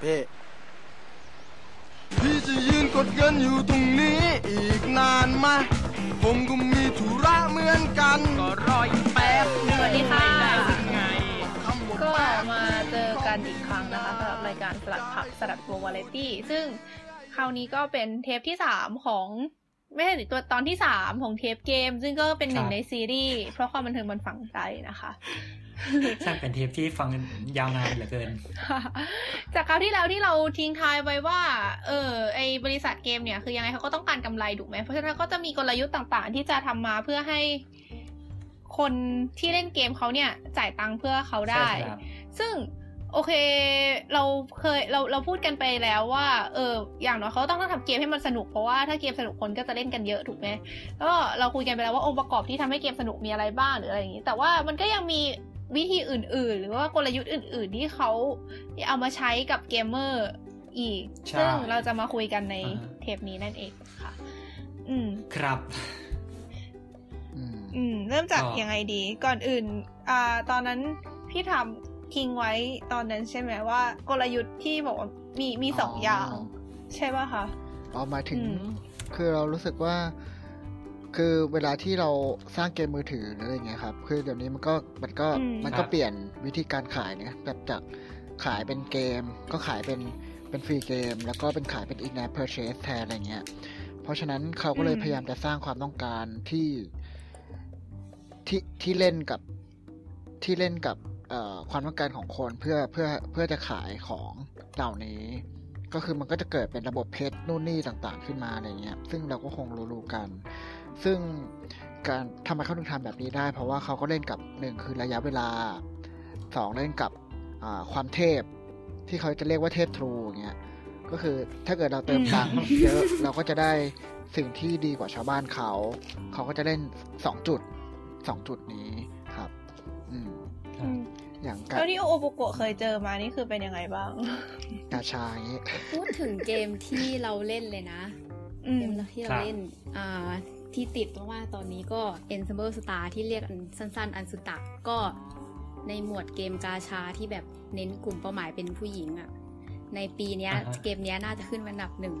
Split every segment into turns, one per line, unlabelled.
เพ่พี่จะยืนกดเงินอยู่ตรงนี้อีกนานไหมผมก็มีธุระเหมือนกัน
ก็รออีกแป๊บ
สวัสดีค่ะ
ไง
ก็มาเจอกันอีกครั้งนะคะสำหรับรายการสลัดผักสลัดโกวาเลตี้ซึ่งคราวนี้ก็เป็นเทปที่สามของไม่ใช่ตัวตอนที่สามของเทปเกม ซึ่งก็เป็นหนึ่ง
ครับ
ในซีรีส์เพราะความบันเทิงมันฝังใจนะคะ
ช่างเป็นเทปที่ฟังยาวนานเหลือเกิน
จากคราวที่แล้วที่เราทิ้งท้ายไว้ว่า เออไอบริษัทเกมเนี่ยคือยังไงเขาก็ต้องการกำไรถูกไหมเพราะฉะนั้นก็จะมีกลยุทธ์ต่างๆ ที่จะทำมาเพื่อให้คนที่เล่นเกมเขาเนี่ยจ่ายตังค์เพื่อเขาได้
ใช่ครับ
ซึ่งโอเค เราเคยเราเราพูดกันไปแล้วว่า เออ อย่างน้อยเขาต้องต้องทำเกมให้มันสนุกเพราะว่าถ้าเกมสนุกคนก็จะเล่นกันเยอะถูกไหมแล้วก็เราคุยกันไปแล้วว่าองค์ประกอบที่ทำให้เกมสนุกมีอะไรบ้างหรืออะไรอย่างนี้ แต่ว่ามันก็ยังมี วิธีอื่น ๆ หรือว่ากลยุทธ์อื่น ๆ ที่เขาเอามาใช้กับเกมเมอร์อีก
ใช่
ซึ่งเราจะมาคุยกันใน
อ่าฮะ
เทปนี้นั่นเองค่ะ อืม
ครับ
อืม
อืมเริ่มจาก
ก็
ยังไงดี ก่อนอื่น อ่า ตอนนั้นพี่ทำทิ้งไว้ตอนนั้นใช่ไหมว่า กลยุทธ์ที่บอกว่ามีมีสองอย่าง ใช่ป่ะคะ
เอามาถึง
อืม
คือเรารู้สึกว่า คือเวลาที่เราสร้างเกมมือถือหรืออะไรเงี้ยครับ คือเดี๋ยวนี้มันก็มันก็
อืม
มัน
ค
ก็
รับ
เปลี่ยนวิธีการขายเนี่ยแบบจากขายเป็นเกม ก็ขายเป็นเป็นฟรีเกม แล้วก็เป็นขายเป็น in-app purchase แทนอะไรเงี้ย เพราะฉะนั้นเขาก็เลย
อืม
พยายามจะสร้างความต้องการที่ที่ที่เล่นกับที่เล่นกับเอ่อความต้องการของคนเพื่อเพื่อเพื่อจะขายของเหล่านี้ ก็คือมันก็จะเกิดเป็นระบบเพชรนู่นนี่ต่างๆ ขึ้นมาอะไรเงี้ย ซึ่งเราก็คงรู้ๆกัน ซึ่งการทำไมเขาถึงทำแบบนี้ได้ เพราะว่าเขาก็เล่นกับหนึ่งคือระยะเวลาสองเล่นกับอ่าความเทพ ที่เขาจะเรียกว่าเทพทรูอย่างเงี้ยก็คือถ้าเกิดเราเติม
อืม
ตังค์เยอะเราก็จะได้สิ่งที่ดีกว่าชาวบ้านเขา เขาก็จะเล่นสองจุดสองจุดนี้ครับ อืม
อืม
อย่างกา
แล้วที่โอโปโกะเคยเจอมานี่คือเป็นยังไงบ้าง
กาชาอย่างงี้
พูดถึงเกมที่เราเล่นเลยนะ
อื
เก
ม
มที่เรา
ครับ
เล่น อ่า ที่ติดมากๆตอนนี้ก็ Ensemble Star ที่เรียกอันสั้นๆ อันสุตะก็ในหมวดเกมกาชาที่แบบเน้นกลุ่มเป้าหมายเป็นผู้หญิงอะในปีเนี้ย
อ่าฮะ
เกมเนี้ยน่าจะขึ้นมาอันดับหนึ่ง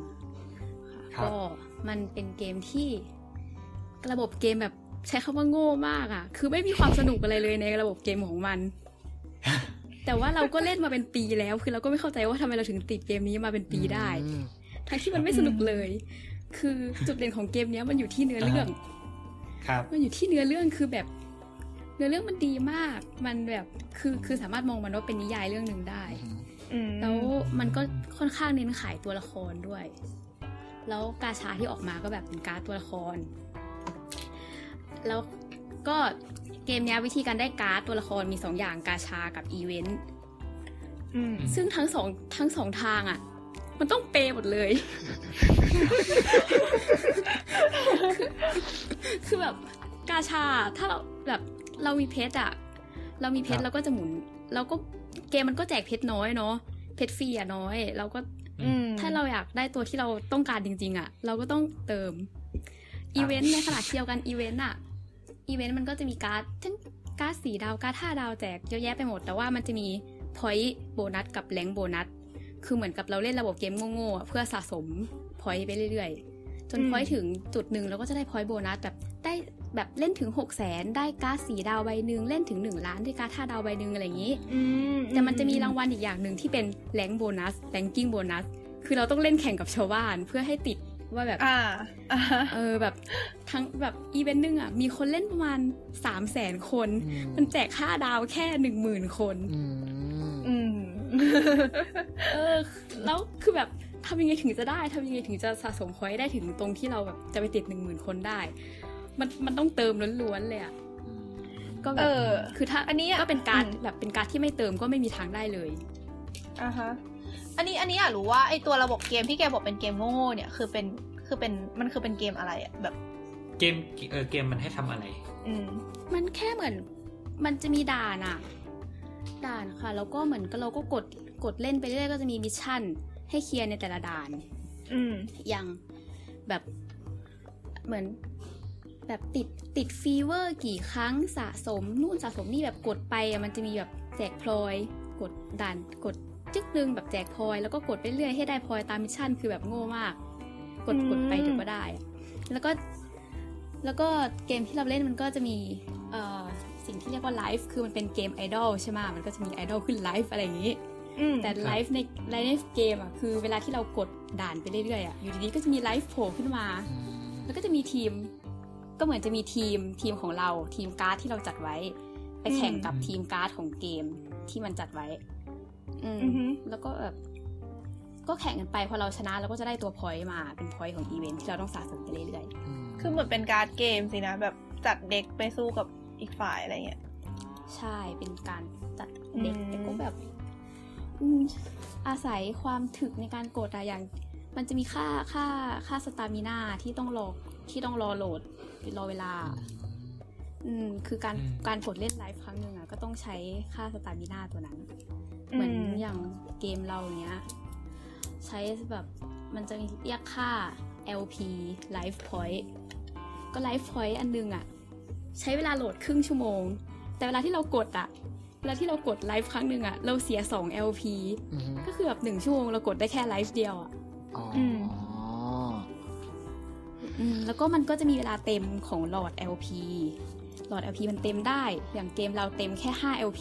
ครับ
ก็มันเป็นเกมที่ระบบเกมแบบใช้คำว่าโง่มากอะคือไม่มีความสนุกอะไรเลยในระบบเกมของมัน แต่ว่าเราก็เล่นมาเป็นปีแล้ว คือเราก็ไม่เข้าใจว่าทำไมเราถึงติดเกมนี้มาเป็นปีได้
อืม
ทั้งที่มันไม่สนุกเลย คือจุดเด่นของเกมเนี้ยมันอยู่ที่เนื้อเรื่อง
ครับ
มันอยู่ที่เนื้อเรื่องคือแบบเนื้อเรื่องมันดีมาก มันแบบคือคือสามารถมองมันว่าเป็นนิยายเรื่องหนึ่งได้
อืม
แล้วมันก็ค่อนข้างเน้นขายตัวละครด้วย แล้วกาชาที่ออกมาก็แบบเป็นการ์ดตัวละคร แล้วก็เกมเนี้ยวิธีการได้การ์ดตัวละครมีสองอย่างกาชากับอีเวนต์
อืม
ซึ่งทั้งสองทั้งสองทางอะ มันต้องเปย์หมดเลย คือแบบกาชาถ้าเราแบบเรามีเพชรอะเรามีเพช
ครั
ร
บ
เราก็จะหมุน เราก็เกมมันก็แจกเพชรน้อยเนาะเพชรฟรีอะน้อย เราก็
อืม
ถ้าเราอยากได้ตัวที่เราต้องการจริง ๆอะเราก็ต้องเติมอีเวนต์ในขณะเดียวกันอีเวนต์อะอีเวนต์มันก็จะมีการ์ดทั้งการ์ดสี่ดาวการ์ดห้าดาวแจกเยอะแยะไปหมด แต่ว่ามันจะมี point bonus กับ rank bonus คือเหมือนกับเราเล่นระบบเกมโง่ๆอะเพื่อสะสม point ไปเรื่อยๆ จน
อืม
point ถึงจุดหนึ่งเราก็จะได้ point bonus แบบได้แบบเล่นถึง6 0 0 0 0 0ได้การ์ดสี่ดาวใบหนึ่งเล่นถึง1ล้านได้การ์ดห้าดาวใบหนึ่งอะไรอย่างนี้
อืม
แต่มันจะมีรางวัลอีกอย่างหนึ่งที่เป็นranking bonus ranking bonus คือเราต้องเล่นแข่งกับชาวบ้านเพื่อให้ติดว่าแบบ
อ่าอ่า
เออแบบทั้งแบบอีเวนต์หนึ่งอะมีคนเล่นประมาณสามแสนคน
อืม
มันแจกค่าดาวแค่หนึ่งหมื่นคน
อืม
อืม
เออแล้วคือแบบทำยังไงถึงจะได้ทำยังไงถึงจะสะสม point ได้ถึงตรงที่เราแบบจะไปติดหนึ่งหมื่นคนได้ มันมันต้องเติมล้วนๆเลยอะก็แบ
เอบอ
คือถ้า
อันนี้อะ
ก็เป็นการด
อืม
แบบเป็นการดที่ไม่เติมก็ไม่มีทางได้เลย
อ่าฮะอันนี้อันนี้อยากรู้ว่าไอตัวระบบเกมที่แกบอกเป็นเกมโง่ๆเนี่ย คือเป็นคือเป็นมันคือเป็นเกมอะไรอะแบบ
เกมเออเกมมันให้ทำอะไร
อืม
มันแค่เหมือน มันจะมีด่านอะ ด่านค่ะ แล้วก็เหมือนก็เราก็กดกดเล่นไปเรื่อยๆก็จะมีมิชชั่น ให้เคลียร์ในแต่ละด่าน
อืม
อย่างแบบเหมือนแบบติดติด fever กี่ครั้งสะสมนู่นสะสมนี่แบบกดไปอะมันจะมีแบบแจกพลอย กดด่านกดจึ๊กนึงแบบแจกพลอยแล้วก็กดไปเรื่อยให้ได้พลอยตาม mission คือแบบโง่มาก กด
อืม
กดไปเดี๋ยวก็ได้อะแล้วก็ แล้วก็เกมที่เราเล่นมันก็จะมีเอ่อ สิ่งที่เรียกว่าไลฟ์คือมันเป็นเกมไอดอลใช่ไหมมันก็จะมีไอดอลขึ้นไลฟ์อะไรอย่างนี้
อืม
แต่ไลฟ์ในไลฟ์ในเกมอะคือเวลาที่เรากดด่านไปเรื่อยๆอะอยู่ดีๆก็จะมีไลฟ์โผล่ขึ้นมา
อืม
แล้วก็จะมีทีม ก็เหมือนจะมีทีมทีมของเราทีมการ์ดที่เราจัดไว้ ไปแข่งกับทีมการ์ดของเกมที่มันจัดไว้ อืม
อือฮึ
แล้วก็แบบก็แข่งกันไปพอเราชนะเราก็จะได้ตัว point มาเป็น point ของอีเวนท์ที่เราต้องสะสมไปเรื่อย
คือเหมือนเป็นการ์ดเกมสินะแบบจัดเด็กไปสู้กับ อีกฝ่ายอะไรเงี้ย
ๆใช่เป็นการจัดเด็ก
อืม
แต่ก็แบบอืมอาศัยความถึกในการกดอะอย่าง มันจะมีค่าค่าค่าสตามิน่าที่ต้องรอที่ต้องรอโหลดรอเวลา อืมคือการ
อืม
การกดเล่นไลฟ์ครั้งหนึ่งอะก็ต้องใช้ค่าสตามิน่าตัวนั้น เหมือนอย่างเกมเราอย่างเงี้ย ใช้แบบมันจะมีเรียกค่า LP Life Point ก็ Life Point อันนึงอะ ใช้เวลาโหลดครึ่งชั่วโมง แต่เวลาที่เรากดอะเวลาที่เรากดไลฟ์ครั้งหนึ่งอะเราเสีย2 LP
อืม
ก็คือแบบหนึ่งชั่วโมงเรากดได้แค่ไลฟ์เดียวอะ
อ๋ออ
ม
อืมแล้วก็มันก็จะมีเวลาเต็มของหลอด LP หลอด LP มันเต็มได้ อย่างเกมเราเต็มแค่5 LP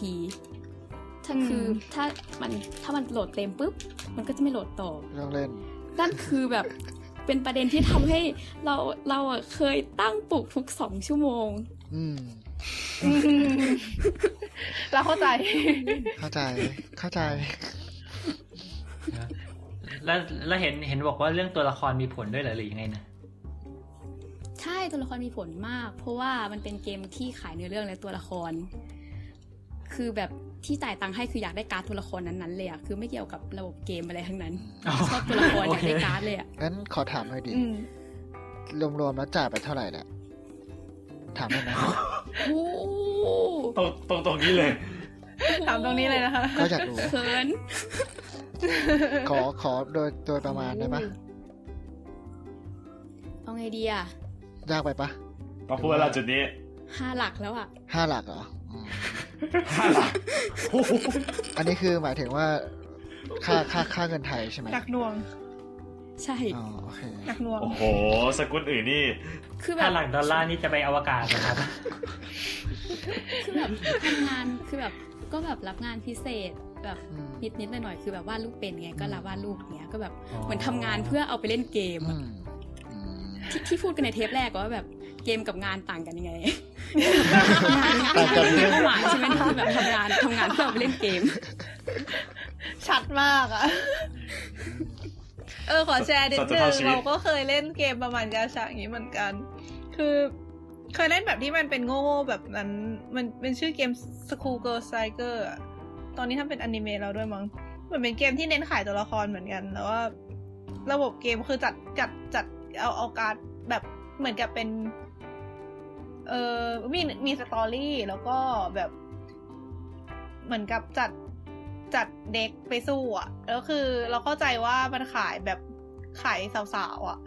ถ้าคือถ้ามันถ้ามันโหลดเต็มปุ๊บ มันก็จะไม่โหลดต่อ
เรื่องเล่น
นั่นคือแบบเป็นประเด็นที่ทำให้เราเราอะเคยตั้งปลุกทุกสองชั่วโมง
อืม
อืม เราเข้าใจ
เข้าใจ เข้าใจ
แล้วแล้วเห็นเห็นบอกว่าเรื่องตัวละครมีผลด้วยเหรอหรือยังไงนะ
ใช่ตัวละครมีผลมาก เพราะว่ามันเป็นเกมที่ขายเนื้อเรื่องและตัวละคร คือแบบที่จ่ายตังค์ให้คืออยากได้การ์ดตัวละครนั้นๆเลยอะคือไม่เกี่ยวกับระบบเกมอะไรทั้งนั้น
อ๋อ
ชอบตัวละคร
โอ
อยาก
เค
ได้การ์ดเลยอะ
งั้นขอถามหน่อยดิ
อืม
รวมๆแล้วจ่ายไปเท่าไหร่เนี่ย ถามได้ไหม
โอ้
ตรงตรงตรงนี้เลย
ถามตรงนี้เลยนะคะ
ก็อยากรู้
เขิน
ขอขอโดยโดยประมาณได้ปะ
เอาไงดีอะ
ยากไปปะ
ต้องพูดว่าเราจุดนี้
ห้าหลักแล้วอะ
ห้าหลักเหรออืม
ห้าหลักโอ้โห
อันนี้คือหมายถึงว่าค่าค่าค่าเงินไทยใช่ไหม
หนักหน่วง
ใช่
อ๋อโอเค
หนักหน่วง
โอ้โห สกุลอื่นนี่
คือแบ
ถ้า
บ
หลักดอลลาร์นี่จะไปอวกาศนะครับ
คือแบบทำงาน คือแบบ ก็แบบรับงานพิเศษแบบ
อืม
นิดนิดๆหน่อยๆคือแบบวาดรูปเป็นไงก็รับวาดรูปอย่างเงี้ยก็แบบ
อ๋อ
เหมือนทำงานเพื่อเอาไปเล่นเกม
อื
อะ
มอืม
ที่ที่พูดกันในเทปแรกว่าแบบเกมกับงานต่างกันยังไงงานงาน
ต่างกัน
งาน
เรื่อง
เป้าหมายใช่ไหมคือแบบทำงานทำงานเพื่อเอาไปเล่นเกม
ชัดมากอะ เออขอแชร์นิด
สัจ
นึ
ธรงรมชีวิต
เราก็เคยเล่นเกมประมาณกาชาอย่างนี้เหมือนกัน คือเคยเล่นแบบที่มันเป็นโง่ๆแบบนั้น มันเป็นชื่อเกม School Girl Striker อะตอนนี้ทำเป็นอนิเมะแล้วด้วยมั้งเหมือนเป็นเกมที่เน้นขายตัวละครเหมือนกันแต่ว่า ระบบเกมคือจัดจัดจัดเอาเอาการดแบบเหมือนกับเป็น เออมีมีสตอรี่แล้วก็แบบ เหมือนกับจัด จัดเด็กไปสู้อะแล้วคือเราเข้าใจว่ามันขายแบบขายสาวๆอะ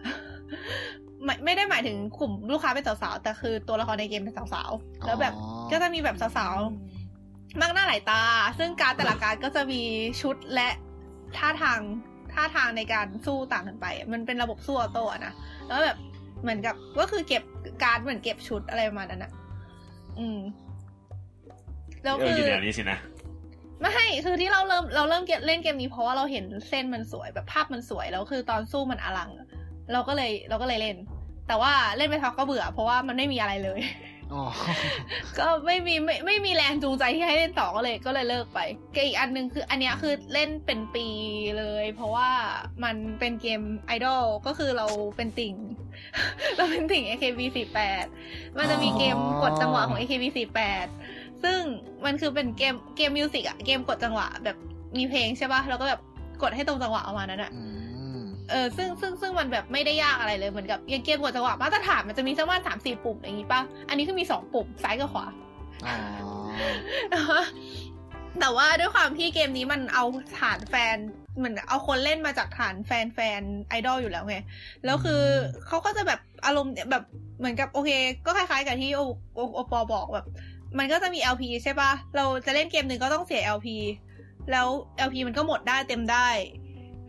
ไม่ไม่ได้หมายถึงกลุ่มลูกค้าเป็นสาวๆแต่คือตัวละครในเกมเป็นสาวๆแล้วแบบ
อ๋อ
ก็จะมีแบบสาวๆมากหน้าหลายตา ซึ่งการดแต่ละการดก็จะมีชุดและท่าทางท่าทางในการสู้ต่างกันไป มันเป็นระบบสู้ออโต้อะนะแล้วแบบเหมือนกับก็คือเก็บการดเหมือนเก็บชุดอะไรประมาณนั้นอะอืมแล้ว
เออ
คือ
อยู่แนวนี้สินะ
ไม่คือที่เราเริ่มเราเริ่มเกมเล่นเกมนี้เพราะว่าเราเห็นเส้นมันสวยแบบภาพมันสวยแล้วคือตอนสู้มันอลังอะเราก็เลยเราก็เลยเล่น แต่ว่าเล่นไปพักก็เบื่อ เพราะว่ามันไม่มีอะไรเลย
อ๋อ
ก็ไม่มีไม่ไม่มีแรงจูงใจที่ให้เล่นต่อก็เลยก็เลยเลิกไปเกมอีกอันหนึ่งคืออันเนี้ยคือเล่นเป็นปีเลย เพราะว่ามันเป็นเกมไอดอลก็คือเราเป็นติ่ง เราเป็นติ่ง AKB48 มันจะมีเกมกดจังหวะของ AKB48 ซึ่งมันคือเป็นเกมเกม music อะเกมกดจังหวะ แบบมีเพลงใช่ป่ะแล้วก็แบบกดให้ตรงจังหวะออกมานั้นอะ
อืม
เออซึ่งซึ่งซึ่งมันแบบไม่ได้ยากอะไรเลยเหมือนกับอย่างเกมกดจังหวะมาตรฐานมันจะมีสักว่าสามสี่ปุ่มอย่างงี้ป่ะอันนี้คือมีสองปุ่มซ้ายกับขวา
อ๋อ
แต่ว่าด้วยความที่เกมนี้มันเอาฐานแฟนเหมือนเอาคนเล่นมาจากฐานแฟนแฟนไอดอลอยู่แล้วไง แล้วคือเขาก็จะแบบอารมณ์แบบเหมือนกับโอเค ก็คล้ายๆกับที่โอโอโอปอบอกแบบ มันก็จะมี LP ใช่ปะเราจะเล่นเกมหนึ่งก็ต้องเสีย LP แล้ว LP มันก็หมดได้เต็มได้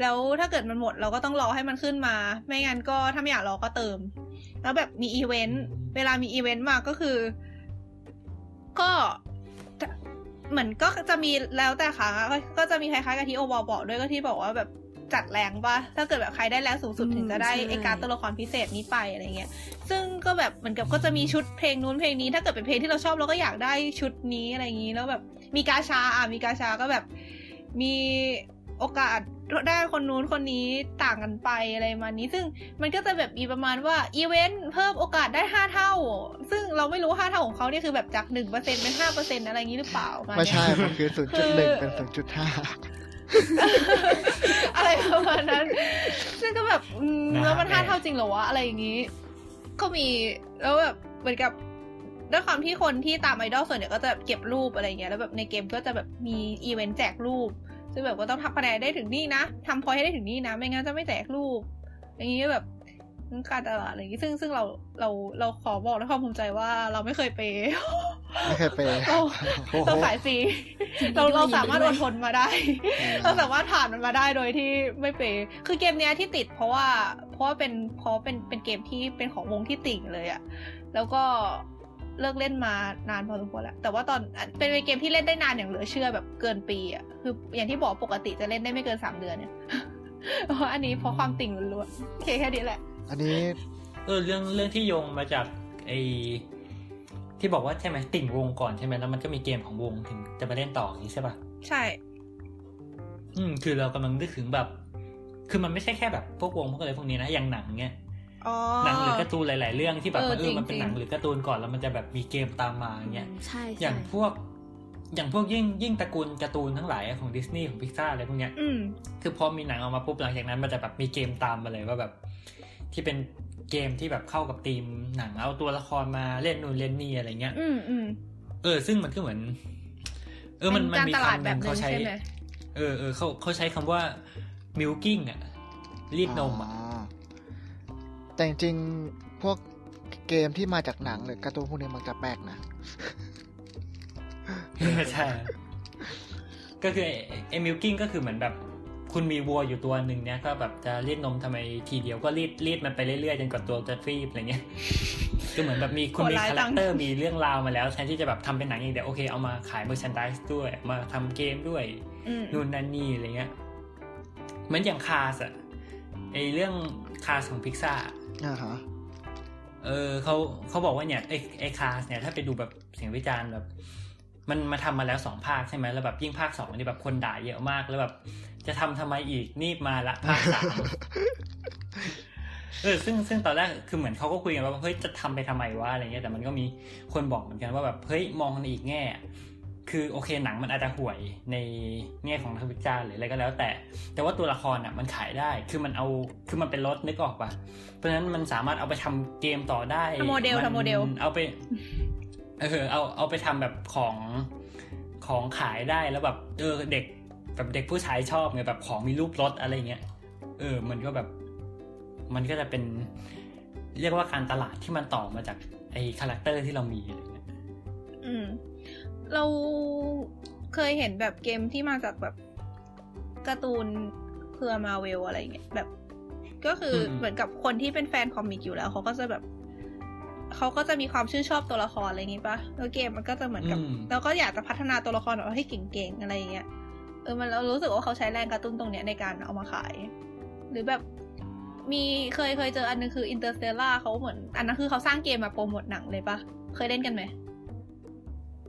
แล้วถ้าเกิดมันหมดเราก็ต้องรอให้มันขึ้นมา ไม่งั้นก็ถ้าไม่อยากรอก็เติม แล้วแบบมีอีเวนต์เวลามีอีเวนต์มาก็คือ ก็เหมือนก็จะมีแล้วแต่ครั้งอะก็ก็จะมีคล้ายๆกับที่โอบอบอกด้วยก็ที่บอกว่าแบบ จัดแรงป่ะถ้าเกิดแบบใครได้แรงสูงสุด
อืม
ถึงจะได้
ใช่
ไอการดตัวละครพิเศษนี้ไปอะไรเงี้ย ซึ่งก็แบบเหมือนกับก็จะมีชุดเพลงนู้นเพลงนี้ ถ้าเกิดเป็นเพลงที่เราชอบเราก็อยากได้ชุดนี้อะไรอย่างนี้แล้วแบบมีกาชาอะมีกาชาก็แบบมีโอกาสได้คนนู้นคนนี้ต่างกันไปอะไรมานี้ ซึ่งมันก็จะแบบมีประมาณว่าอีเวนต์เพิ่มโอกาสได้ห้าเท่า ซึ่งเราไม่รู้ห้าเท่าของเขาเนี่ยคือแบบจากหนึ่งเปอร์เซ็นเป็นห้าเปอร์เซ็นอะไรอย่างนี้หรือเปล่าประาณ
ไม่
เนี้ย
ใช่ มันคือศูนย์จุดหนึ่งเป็นศูนย์จุดห้า
อะไรประมาณนั้นซึ่งก็แบบอืม
นะ
แล้วมันห้า
แม่
เท่าจริงเหรอวะอะไรอย่างนี้ ก็มีแล้วแบบเหมือนกับด้วยความที่คนที่ตามไอดอลส่วนใหญ่ก็จะเก็บรูปอะไรเงี้ยแล้วแบบในเกมก็จะแบบมีอีเวนต์แจกรูปซึ่งแบบก็ต้องทำคะแนนได้ถึงนี่นะทำพอยให้ได้ถึงนี่นะ ไม่งั้นจะไม่แจกรูป อย่างนี้แบบ การตลาดอะไรอย่างนี้ซึ่งซึ่งเราเราเราขอบอกด้วยความภูมิใจว่าเราไม่เคยเปย์
ไม่เคยไป
เรา
โอ้โห
เราขายฟรี
ยินดี
เรา
ด้วย
เรา
ยินดี
สามารถ
ด้
อ
วย
ดทนมาได้ เราสามารถผ่านมันมาได้โดยที่ไม่เปย์คือเกมเนี้ยที่ติดเพราะว่าเพราะว่าเป็นเพราะเป็นเป็นเกมที่เป็นของวงที่ติ่งเลยอะแล้วก็เลิกเล่นมานานพอสมควรแล้วแต่ว่าตอนเป็นเกมที่เล่นได้นานอย่างเหลือเชื่อแบบเกินปีอะคืออย่างที่บอกปกติจะเล่นได้ไม่เกินสามเดือนเนี่ยเพราะอันนี้เพราะความติ่งล้วนๆโอเคแค่นี้แหละ
อันนี้
เออเรื่องเรื่องที่โยงมาจากไอที่บอกว่าใช่ไหมติ่งวงก่อนใช่ไหมแล้วมันก็มีเกมของวงถึงจะมาเล่นต่ออย่างนี้ใช่ปะ
ใช่
อืม คือเรากำลังนึกถึงแบบ คือมันไม่ใช่แค่แบบพวกวงพวกอะไรพวกนี้นะอย่างหนังเงี้ย
อ๋อ
หนังหรือการ์ตูนหลาย ๆ เรื่องที่แบบ
เออ
ว่าเออมัน
จริงๆ
เป็นหนังหรือการ์ตูนก่อนแล้วมันจะแบบมีเกมตามมาอย่างเงี้ย
ใช่
อ
ใช่
ย่างพวก อย่างพวกยิ่งยิ่งตระกูลการ์ตูนทั้งหลายของดิสนีย์ของพิกซาอะไรพวกเนี้ย
อืม
คือพอมีหนังออกมาปุ๊บหลังจากนั้นมันจะแบบมีเกมตามมาเลยว่าแบบ ที่เป็นเกมที่แบบเข้ากับธีมหนังเอาตัวละครมาเล่นนู่นเล่นนี่อะไรเงี้ย
อืมอืม
เออ ซึ่งมันก็เหมือน เออมันมัน
การ
มี
ตลาด
คำห
แบ
นึ่
บ
ง
นึ
เขา
ง
ใช้
ใช่ไหม
เออเออเขาเขาใช้คำว่า milking อะรีดนมอะ
แต่จริงๆพวกเกมที่มาจากหนังหรือการ์ตูนพวกนี้มันจะแปลกนะ
ใช่ก็คือไอ้ไอ้ milking ก็คือเหมือนแบบ คุณมีวัวอยู่ตัวหนึ่งเนี่ยก็แบบจะรีดนมทำไมทีเดียวก็รีดรีดมันไปเรื่อยๆจนกว่าตัวจะฟีบอะไรเงี้ยก็เหมือนแบบมีคุณมี
โหดร้าย
character มีเรื่องราวมาแล้วแทนที่จะแบบทำเป็นหนังอย่างเดียวโอเคเอามาขาย merchandise ด้วยมาทำเกมด้วย
อืม
นู่นนั่นนี่อะไรเงี้ยเหมือนอย่างคาสอะไอเรื่องคาสของพิกซ่า
อ่าฮะ
เออเขาเขาบอกว่าเนี่ยไอไอคาสเนี่ยถ้าไปดูแบบเสียงวิจารณ์แบบ มันมาทำมาแล้วสองภาคใช่ไหมแล้วแบบยิ่งภาคสองนี่แบบคนด่าเยอะมากแล้วแบบ จะทำทำไมอีกนี่มาละภาคสามเออซึ่งซึ่งตอนแรกคือเหมือนเขาก็คุยกันว่าเฮ้ยจะทำไปทำไมวะอะไรเงี้ยแต่มันก็มีคนบอกเหมือนกันว่าแบบเฮ้ยมองในอีกแง่ คือโอเคหนังมันอาจจะห่วยในแง่ของนักวิจารณ์หรืออะไรก็แล้ว แต่ แต่ว่าตัวละครอะมันขายได้คือมันเอาคือมันเป็นรถนึกออกปะเพราะฉะนั้นมันสามารถเอาไปทำเกมต่อได้
ทำโมเดล
น
ทำโมเดล
เอาไป เออเอาเอาไปทำแบบของของขายได้แล้วแบบเออเด็กแบบเด็กผู้ชายชอบไงแบบของมีรูปรถอะไรเงี้ยเออ มันก็แบบ มันก็จะเป็น เรียกว่าการตลาดที่มันต่อมาจากไอ้ character ที่เรามีอะไรเงี้ย
อืม เราเคยเห็นแบบเกมที่มาจากแบบการ์ตูนเครือมาเวลอะไรอย่างเงี้ยแบบ ก็คืออ
ม
เหมือนกับคนที่เป็นแฟน comic อยู่แล้วเขาก็จะแบบ เขาก็จะมีความชื่นชอบตัวละครอะไรอย่างงี้ปะแล้วเกมมันก็จะเหมือนกับ
อืม
เราก็อยากจะพัฒนาตัวละครออกมาให้เก่งๆอะไรอย่างเงี้ยเออมันเรารู้สึกว่าเขาใช้แรงกระตุ้นตรงเนี้ยในการเอามาขาย หรือแบบมีเคยเคยเจออันนึงคือ Interstellar เขาเหมือน อันนั้นคือเขาสร้างเกมมาโปรโมทหนังเลยปะเคยเล่นกันไหม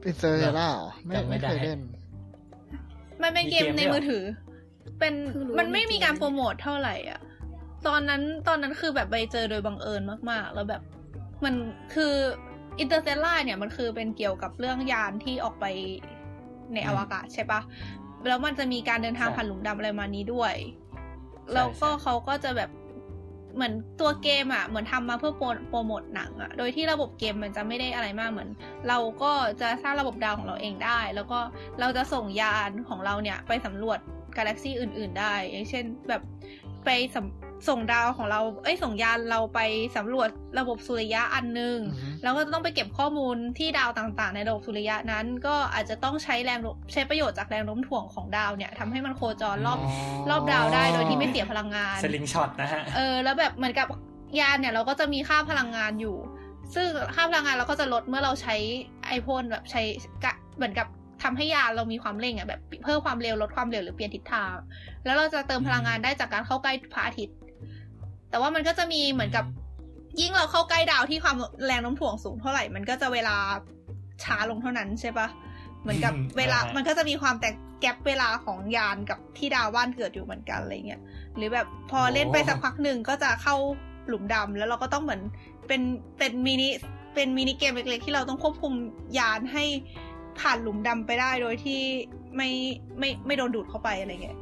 Interstellar ไม่
จำไม่
ไม่
ได้
เคยเล่น
มันเป็นเกม
มีเกม
ใน
ด้วยเหรอ
มือถือ เป็น
เพิ่งรู้
มันไม่
ว่ามี
มี
เกม
การโปรโมทเท่าไหร่อะ ตอนนั้นตอนนั้นคือแบบไปเจอโดยบังเอิญมากๆ แล้วแบบ มันคืออินเตอร์เ l ล่าเนี่ยมันคือเป็นเกี่ยวกับเรื่องยานที่ออกไปในอวกาศใช่ปะแล้วมันจะมีการเดินทาง
ใช่
ผ่านหลุมดำอะไรมานี้ด้วย
ใช่
แล้วก็
ใช่
เขาก็จะแบบเหมือนตัวเกมอะ เหมือนทำมาเพื่อโปรโปรโมทหนังอะ โดยที่ระบบเกมมันจะไม่ได้อะไรมากเหมือน เราก็จะสร้างระบบดาวของเราเองได้ แล้วก็เราจะส่งยานของเราเนี่ย ไปสำรวจกาแล็กซีอื่น ๆ ได้ อย่างเช่นแบบไป สำส่งดาวของเรา เอ้ยส่งยานเราไปสำรวจระบบสุริยะอันหนึง
อือฮึ
แล้วก็ต้องไปเก็บข้อมูลที่ดาวต่างๆ ในระบบสุริยะนั้น ก็อาจจะต้องใช้แรงโน้มใช้ประโยชน์จากแรงโน้มถ่วงของดาวเนี่ยทำให้มันโคจรรอบรอบดาวได้โดยที่ไม่เสียพลังงาน
สลิงช็อตนะฮะ
เออแล้วแบบเหมือนกับยานเนี่ยเราก็จะมีค่าพลังงานอยู่ ซึ่งค่าพลังงานเราก็จะลดเมื่อเราใช้ไอพ่นแบบใช้กะเหมือนกับทำให้ยานเรามีความเร่งอะแบบเพิ่มความเร็วลดความเร็วหรือเปลี่ยนทิศทาง แล้วเราจะเติมพลังงานได้จากการเข้าใกล้พระอาทิตย์ แต่ว่ามันก็จะมีเหมือนกับยิ่งเราเข้าใกล้ดาวที่ความแรงโน้มถ่วงสูงเท่าไหร่ มันก็จะเวลาช้าลงเท่านั้นใช่ปะเหมือนกับ
อืม
เวลา
อ่าฮะ
มันก็จะมีความแตก gap เวลาของยานกับที่ดาวบ้านเกิดอยู่เหมือนกันอะไรเงี้ย หรือแบบพอเล่นไปสักพักหนึ่งก็จะเข้าหลุมดำแล้วเราก็ต้องเหมือนเป็นเป็นมินิเป็น mini game เล็กๆ ที่เราต้องควบคุมยานให้ผ่านหลุมดำไปได้โดยที่ไม่ไม่ไม่โดนดูดเข้าไปอะไรเงี้ย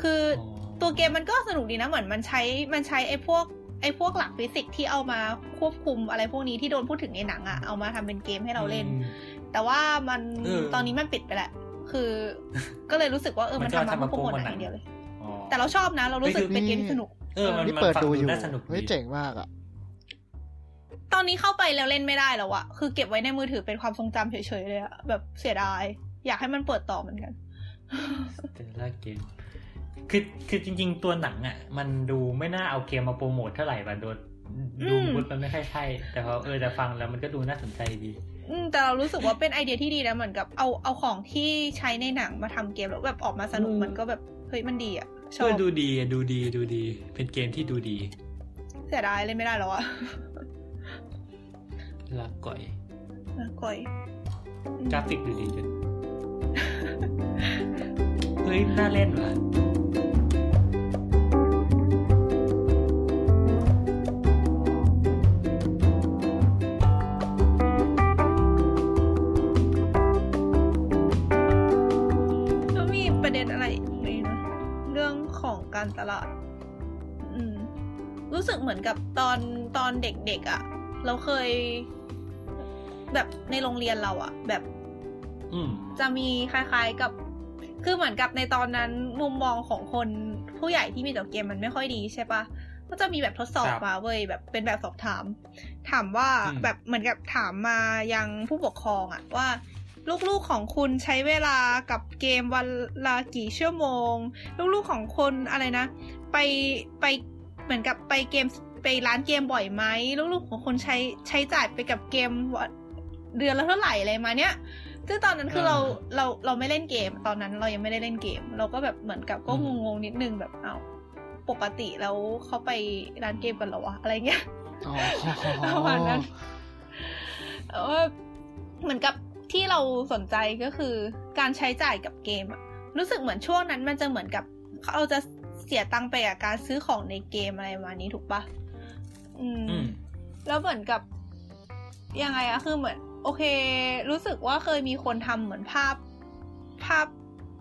คืออ
อ
ตัวเกมมันก็สนุกดีนะเหมือนมันใช้มันใช้ไอ้พวกไอ้พวกหลักฟิสิกส์ที่เอามาควบคุมอะไรพวกนี้ที่โดนพูดถึงในหนังอะเอามาทำเป็นเกมให้เราเล่น
อืม
แต่ว่ามัน
เออ
ตอนนี้มันปิดไปแหละคือ ก็เลยรู้สึกว่าเออ
มั
มัน
นก็
ทำมา
ทำ
เพื่อ
มา
โปรโมท
โปรโมท
หนัง
หนัง
อย่างเดียวเลย
อ๋อ
แต่เราชอบนะ เรารู้สึก
นี่คือ
เป็นเกมที่สนุก
เออมัน
นี่
มัน
เปิด
ฟัง
ดู
ดู
อยู่
น่าสนุก
เฮ้ย
ดี
เจ๋งมากอะ
ตอนนี้เข้าไปแล้วเล่นไม่ได้แล้วอะคือเก็บไว้ในมือถือเป็นความทรงจำเฉยๆเลยอะแบบเสียดาย อยากให้มันเปิดต่อเหมือนกัน
แต่ละเกม คือคือจริง ๆ ตัวหนังอะ มันดูไม่น่าเอาเกมมาโปรโมทเท่าไหร่ป่ะโดนดู
อืม
มุดมันไม่ค่อยใช่ แต่พอเออแต่ฟังแล้วมันก็ดูน่าสนใจดี
อืมแต่เรารู้สึกว่าเป็นไอเดียที่ดีนะเหมือนกับเอาเอาของที่ใช้ในหนังมาทำเกมแล้วแบบออกมาสนุก
อืม
มันก็แบบเฮ้ยมันดีอะช
เอ
อบ
อดูดีดูดีดูดี เป็นเกมที่ดูดี
เสียดายเล่นไม่ได้แล้วอะ
ละก่อย
นะก่อย
กราฟิกดูดีจนเฮ้ยน่าเล่นว่ะ
ตลาด อืม รู้สึกเหมือนกับตอนตอนเด็กๆอะ่ะ เราเคย แบบในโรงเรียนเราอะ่ะ แบบ
อืม
จะมีคล้ายๆกับ คือเหมือนกับในตอนนั้นมุมมองของคนผู้ใหญ่ที่มีต่อเกมมันไม่ค่อยดีใช่ปะก็จะมีแบบทดสอบ
ครับ
มาเว้ยแบบเป็นแบบสอบถาม ถามว่า
อืม
แบบเหมือนกับถามมายังผู้ปกครองอะว่า ลูกๆของคุณใช้เวลากับเกมวันละกี่ชั่วโมง ลูกๆของคนอะไรนะ ไปไปเหมือนกับไปเกมไปร้านเกมบ่อยไหมลูกๆของคนใช้ใช้จ่ายไปกับเกมวันเดือนละเท่าไหร่อะไรมาเนี้ยซึ่งตอนนั้นคือเรา
อ่า
เราเราไม่เล่นเกม ตอนนั้นเรายังไม่ได้เล่นเกม เราก็แบบเหมือนกับก็
อื
ง
ม
งๆนิดนึงแบบเอ้าปกติแล้วเขาไปร้านเกมกันเหรอวะอะไรเงี้ย
อ๋อ
ประมาณนั้นแต่ว่าเหมือนกับ ที่เราสนใจก็คือการใช้จ่ายกับเกมอะรู้สึกเหมือนช่วงนั้นมันจะเหมือนกับเราจะเสียตังค์ไปกับการซื้อของในเกมอะไรประมาณนี้ถูกปะอืม
อืม
แล้วเหมือนกับยังไงอะคือเหมือน โอเค รู้สึกว่าเคยมีคนทำเหมือนภาพภาพ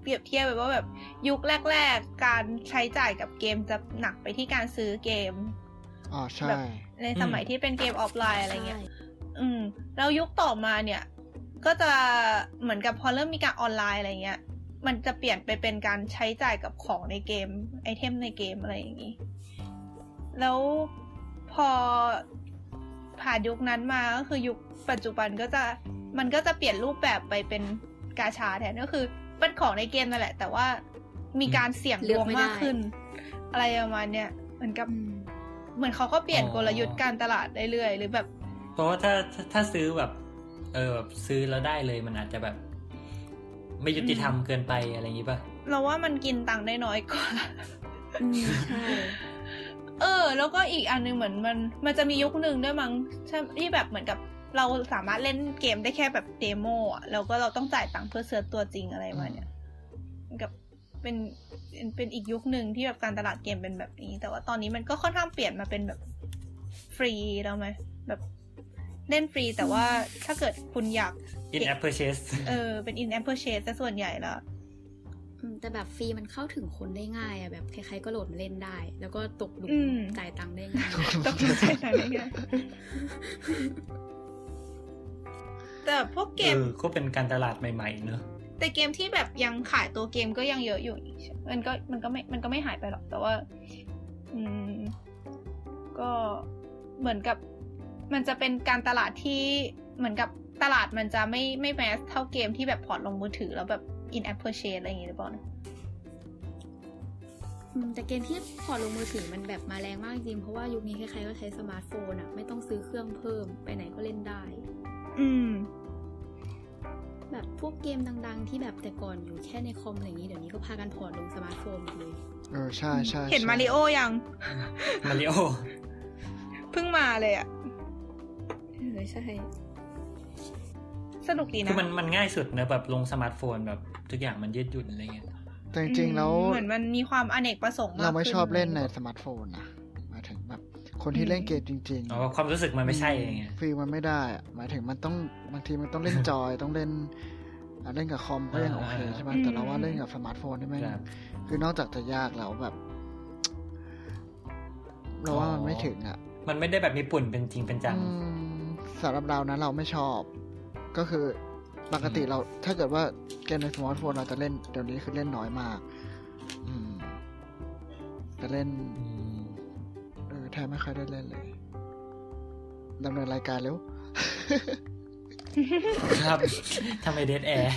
เปรียบเทียบไปว่าแบบยุคแรก ๆ การใช้จ่ายกับเกมจะหนักไปที่การซื้อเกม
อ๋อใช่
แบบในสมัย
อืม
ที่เป็นเกมออฟไลน์อะไรเงี้ย
ใช่
อืม แล้วยุคต่อมาเนี่ย ก็จะเหมือนกับพอเริ่มมีการออนไลน์อะไรเงี้ย มันจะเปลี่ยนไปเป็นการใช้จ่ายกับของในเกม ไอเทมในเกมอะไรอย่างนี้ แล้วพอผ่านยุคนั้นมาก็คือยุคปัจจุบันก็จะมันก็จะเปลี่ยนรูปแบบไปเป็นกาชาแทนก็คือเป็นของในเกมนั่นแหละ แต่ว่ามีการเสี่ยง
เลื
ด
อก
วง
ไม่ได้
มากขึ้น อะไรประมาณเนี้ยเหมือนกับ
อืม
เหมือนเขาก็เปลี่ยน
อ๋อ
กลยุทธ์การตลาดเรื่อยๆหรือแบบ
เพราะว่าถ้าถ้าถ้าซื้อแบบ เออแบบซื้อแล้วได้เลยมันอาจจะแบบ ไม่ยุติธรรมเกินไปอะไรอย่างงี้ป่ะ
เราว่ามันกินตังค์ได้น้อยกว่า
อืมใช่
เออ แล้วก็อีกอันหนึงเหมือนมัน มันจะมียุคหนึ่งด้วยมั้งใช่ที่แบบเหมือนกับเราสามารถเล่นเกมได้แค่แบบเดโมอะแล้วก็เราต้องจ่ายตังค์เพื่อ search ตัวจริงอะไรมาเนี่ยเหมือนกับเป็นเป็นเป็นอีกยุคหนึ่งที่แบบการตลาดเกมเป็นแบบนี้ แต่ว่าตอนนี้มันก็ค่อนข้างเปลี่ยนมาเป็นแบบฟรีแล้วไหมแบบ เล่นฟรีแต่ว่าถ้าเกิดคุณอยาก
in app purchase
เอออ เป็น in app purchase ซะส่วนใหญ่แล้ว
อืมแต่แบบฟรีมันเข้าถึงคนได้ง่ายอะแบบใครๆก็โหลดมาเล่นได้ แล้วก็ตกหลุม
อืม
จ่ายตังค์ได้ง่าย
ต้องใช้ตังค์ได้ไงแต่พวกเก
เอ
ม
อก็เป็นการตลาดใหม่ ๆ เนอะ
แต่เกมที่แบบยังขายตัวเกมก็ยังเยอะอยู่ มันก็มันก็ไม่มันก็ไม่หายไปหรอกแต่ว่า อืม ก็เหมือนกับ มันจะเป็นการตลาดที่เหมือนกับตลาดมันจะไม่ไม่ mass เท่าเกมที่แบบ port ลงมือถือแล้วแบบ in app purchase อะไรอย่างงี้หรือเปล่านะ
อืมแต่เกมที่ port ลงมือถือมันแบบมาแรงมากจริงเพราะว่ายุคนี้ใครๆก็ใช้สมาร์ทโฟนอะไม่ต้องซื้อเครื่องเพิ่มไปไหนก็เล่นได้
อืม
แบบพวกเกมดัง ๆ ที่แบบแต่ก่อนอยู่แค่ในคอมอะไรอย่างนี้เดี๋ยวนี้ก็พากัน port ลงสมาร์ทโฟนหมดเลย
เออใช่ใช่
เห็น
ใช่
มาริโอยัง
มาริโอ
เพิ่งมาเลยอะ
เออใช่
สนุกดีนะ
คือมันมันง่ายสุดเนอะแบบลงสมาร์ทโฟนแบบทุกอย่างมันยืดหยุ่นอะไรเงี้ย
แต่จริงๆแล้ว
เหมือนมันมีความอเนกประสงค์มาก
เราไม่
ค่อย
ชอบเล่นในสมาร์ทโฟนนะหมายถึงแบบคนที่เล่นเกมจริง
อ๋อความรู้สึกมันไม่ใช่อย่างเงี้ย
feel มันไม่ได้อะหมายถึงมันต้องบางทีมันต้องเล่นจอยต้องเล่นอะเล่นกับคอมก็ยังโอเคใช่ไหมแต่เราว่าเล่นกับสมาร์ทโฟนนี่แม่ง
ครับ
คือนอกจากจะยากแล้วแบบเราว่ามันไม่ถึงอะ
มันไม่ได้แบบมีปุ่มเป็นจริงเป็นจัง
อืม สำหรับเรานะเราไม่ชอบ ก็คือปกติเราถ้าเกิดว่าเกมในสมาร์ทโฟนเราจะเล่นเดี๋ยวนี้คือเล่นน้อยมาก อืมจะเล่นเออแทบไม่ค่อยได้เล่นเลยดำเนินรายการเร็ว
ครับทำไมเดทแอร์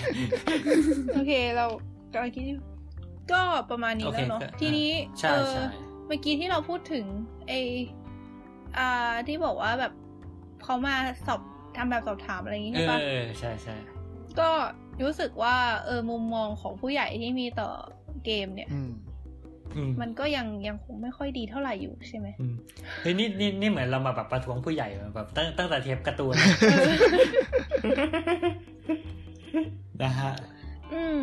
โอเคเรากำลังคิดอยู่ก็ประมาณนี้
โอเค
แล้วเนาะ
ก็
ทีนี้
ใช่
เออ
ใช่
เมื่อกี้ที่เราพูดถึงไออ่าที่บอกว่าแบบ เขามาสอบทำแบบสอบถามอะไรอย่างงี้
เอ
ใช่ปะ
อใช่ใช่
ก็รู้สึกว่า เออมุมมองของผู้ใหญ่ที่มีต่อเกมเนี่ย
อืม
อืม
มันก็ยังยังคงไม่ค่อยดีเท่าไหร่อยู่ใช่ไหม
อืมเฮ้ยนี่นี่นี่เหมือนเรามาแบบประท้วงผู้ใหญ่แบบตั้งตั้งแต่เทปการ์ตูนนะฮะ
อืม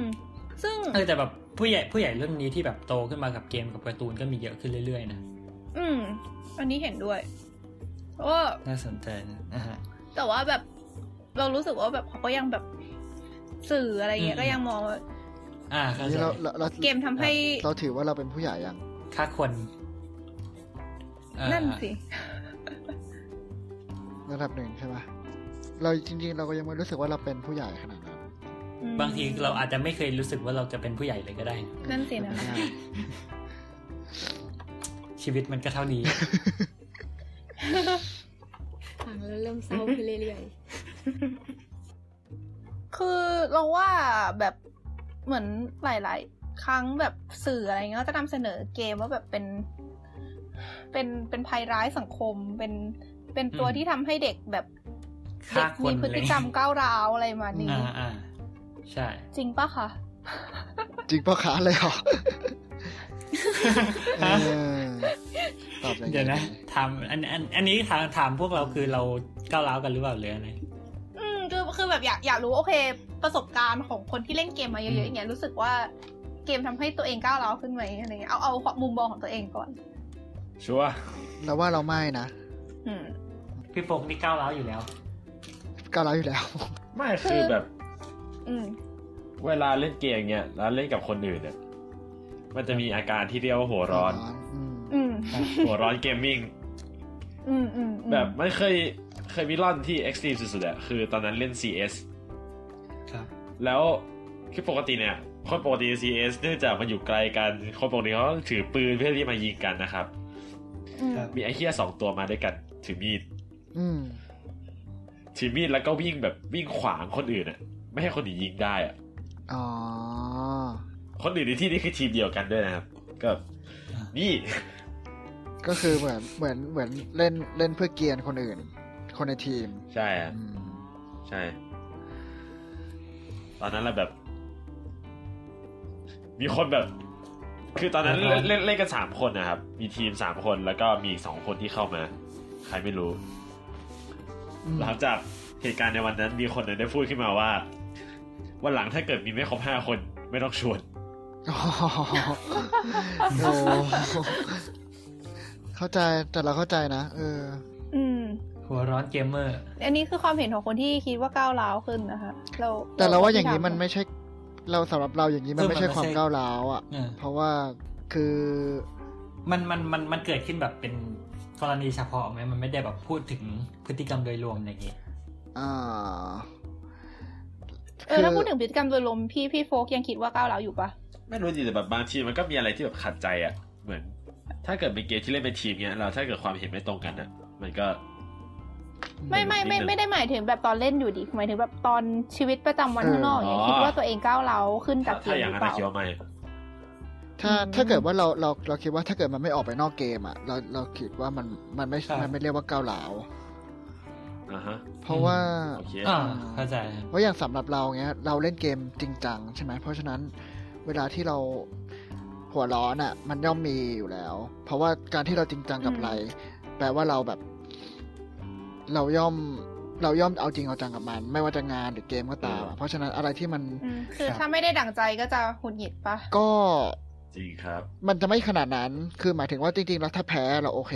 ซึ่ง
เออแต่แบบผู้ใหญ่ผู้ใหญ่รุ่นนี้ที่แบบโตขึ้นมากับเกมกับการ์ตูนก็มีเยอะขึ้นเรื่อยๆนะ
อืม อันนี้เห็นด้วย เพราะว่า
น่าสนใจนะนะฮะ
แต่ว่าแบบเรารู้สึกว่าแบบเขาก็ยังแบบสื่ออะไรเงี้ย
อืม
ก็ยังมองว่า
อ่าเข้า
นี่
ใจ
เราเราเรา
เกมทำให้
เราถือว่าเราเป็นผู้ใหญ่ยัง
ค่าคนเออ
นั่นสิ
ระดับหนึ่งใช่ไหมเราจริง ๆ เราก็ยังไม่รู้สึกว่าเราเป็นผู้ใหญ่ขนาดนั้น
อืม
บางทีเราอาจจะไม่เคยรู้สึกว่าเราจะเป็นผู้ใหญ่เลยก็ได้
นั่นสินะ
ไม่ได้
ชีวิตมันก็เท่านี้
ฟังแล้วเริ่มเศร้าขึ้นเรื่อย
คือเราว่าแบบเหมือนหลาย ๆ ครั้งแบบสื่ออะไรเงี้ยก็จะนำเสนอเกมว่าแบบเป็น เป็นเป็นภัยร้ายสังคม เป็นเป็นตัว
อืม
ที่ทำให้เด็กแบบ
ฆ่า
เด็ก
คน
มีพฤติกรรมก้าวร้าวอะไรมานี้
อ่าอ่าใช่
จริงปะคะ
จริงปะคะเลยเหรอเออ ตอบอย่าง
เดี๋ยวนะถามอันอันอันนี้ถามถามพวกเราคือเราก้าวร้าวกันหรือเปล่าหรืออะไร
อืมคือคือแบบอยากอยากรู้โอเค ประสบการณ์ของคนที่เล่นเกมมาเยอะๆอย่างเงี้ยรู้สึกว่าเกมทำให้ตัวเองก้าวร้าวขึ้นไหมอะไรเงี้ยเอาเอามุมมองของตัวเองก่อน
ชัวร์
เราว่าเราไม่นะ
อืม
พี่โฟกนี่ก้าวร้าวอยู่แล้ว
ก้าวร้าวอยู่แล้ว
ไม่คือแบบ
อืม
เวลาเล่นเกมเนี้ยแล้วเล่นกับคนอื่นเนี่ยมันจะมีอาการที่เรียกว่าหัวร้อน
อืม
อืม
หัวร้อน gaming
อืมอืมอืม
แบบไม่เคยเคยมีร้อนที่ extreme สุดๆอะคือตอนนั้นเล่น CS
ครับ
แล้วคือปกติเนี่ยคนปกติ CS เนื่องจากมันอยู่ไกลกันคนปกติเขาต้องถือปืนเพื่อที่มายิงกันนะครับ
อืม
ครับ
มีไอ้เฮียสองตัวมาด้วยกัน ถือมีด
อืม
ถือมีดแล้วก็วิ่งแบบวิ่งขวางคนอื่นอะไม่ให้คนอื่นยิงได้อะ
อ๋อ
คนอื่นในที่นี้คือทีมเดียวกันด้วยนะครับ ก็ นี่
ก็คือเหมือนเหมือนเหมือนเล่นเล่นเพื่อเกียนคนอื่น คนในทีม
ใช่อะ
อืม
ใช่ ตอนนั้นแหละแบบ มีคนแบบ คือตอนนั้น
อ่าฮะ
เล่นเล่นเล่นกันสามคนนะครับ มีทีมสามคนแล้วก็มีอีกสองคนที่เข้ามา ใครไม่รู้
อืม
หลังจากเหตุการณ์ในวันนั้นมีคนหนึ่งได้พูดขึ้นมาว่า วันหลังถ้าเกิดมีไม่ครบห้าคนไม่ต้องชวน
อ๋อโอ้ เข้าใจแต่เราเข้าใจนะเออ
อืม
หัวร้อนเกมเมอร์
อันนี้คือความเห็นของคนที่คิดว่าก้าวร้าวขึ้นนะคะเรา
แต่เราว่าอย่างนี้มันไม่ใช่ เราสำหรับเราอย่างนี้มัน
คือมัน
ไม่ใช่
ไม่
ความ
ใช่
ก้าวร้าวอะ
เออ
เพราะว่าคือ
มันมันมันมันเกิดขึ้นแบบเป็นกรณีเฉพาะไหมมันไม่ได้แบบพูดถึงพฤติกรรมโดยรวมอะไรอย่างเงี้ย
อ่า
เออถ้าพูดถึงพฤติกรรมโดยรวมพี่พี่โฟกยังคิดว่าก้าวร้าวอยู่ปะ
ไม่รู้ดิแต่แบบบางทีมันก็มีอะไรที่แบบขัดใจอะ เหมือน ถ้าเกิดเป็นเกมที่เล่นเป็นทีมเนี้ยเราถ้าเกิดความเห็นไม่ตรงกันอะ มันก็
ไม่ไม่ไม่
นิดนึง
ไม่ได้หมายถึงแบบตอนเล่นอยู่ดิหมายถึงแบบตอนชีวิตประจำวันข้างนอกอย่างเงี้ย
อ๋อ
คิดว่าตัวเองก้าวร้าวขึ้นจา
ถ้าก
เก
ถ้ามอย่าง
หรื
นั้
อนเปล่า
อะคิดว่าไม่
ถ้า
อืม
ถ้าเกิดว่าเราเราเราคิดว่าถ้าเกิดมันไม่ออกไปนอกเกมอะเราเราคิดว่ามันมันไม่
ครับ
มันไม่เรียกว่าก้าวหลาว
อ่าฮะ
เพราะว่า
โอเค
อ่าเข้าใจ
เพราะอย่างสำหรับเราเงี้ย เราเล่นเกมจริงจังใช่ไหมเพราะฉะนั้นเวลาที่เรา หัวร้อนอะ มันย่อมมีอยู่แล้ว เพราะว่าการที่เราจริงจังกับอะไร แปลว่าเราแบบ เราย่อมเราย่อมเอาจริงเอาจังกับมัน ไม่ว่าจะงานหรือเกมก็ตามอะเพราะฉะนั้นอะไรที่มัน
อืมคือถ้าไม่ได้ดั่งใจก็จะหงุดหงิดปะ
ก็
จริงครับ
มันจะไม่ขนาดนั้น คือหมายถึงว่าจริงๆแล้วถ้าแพ้เราโอเค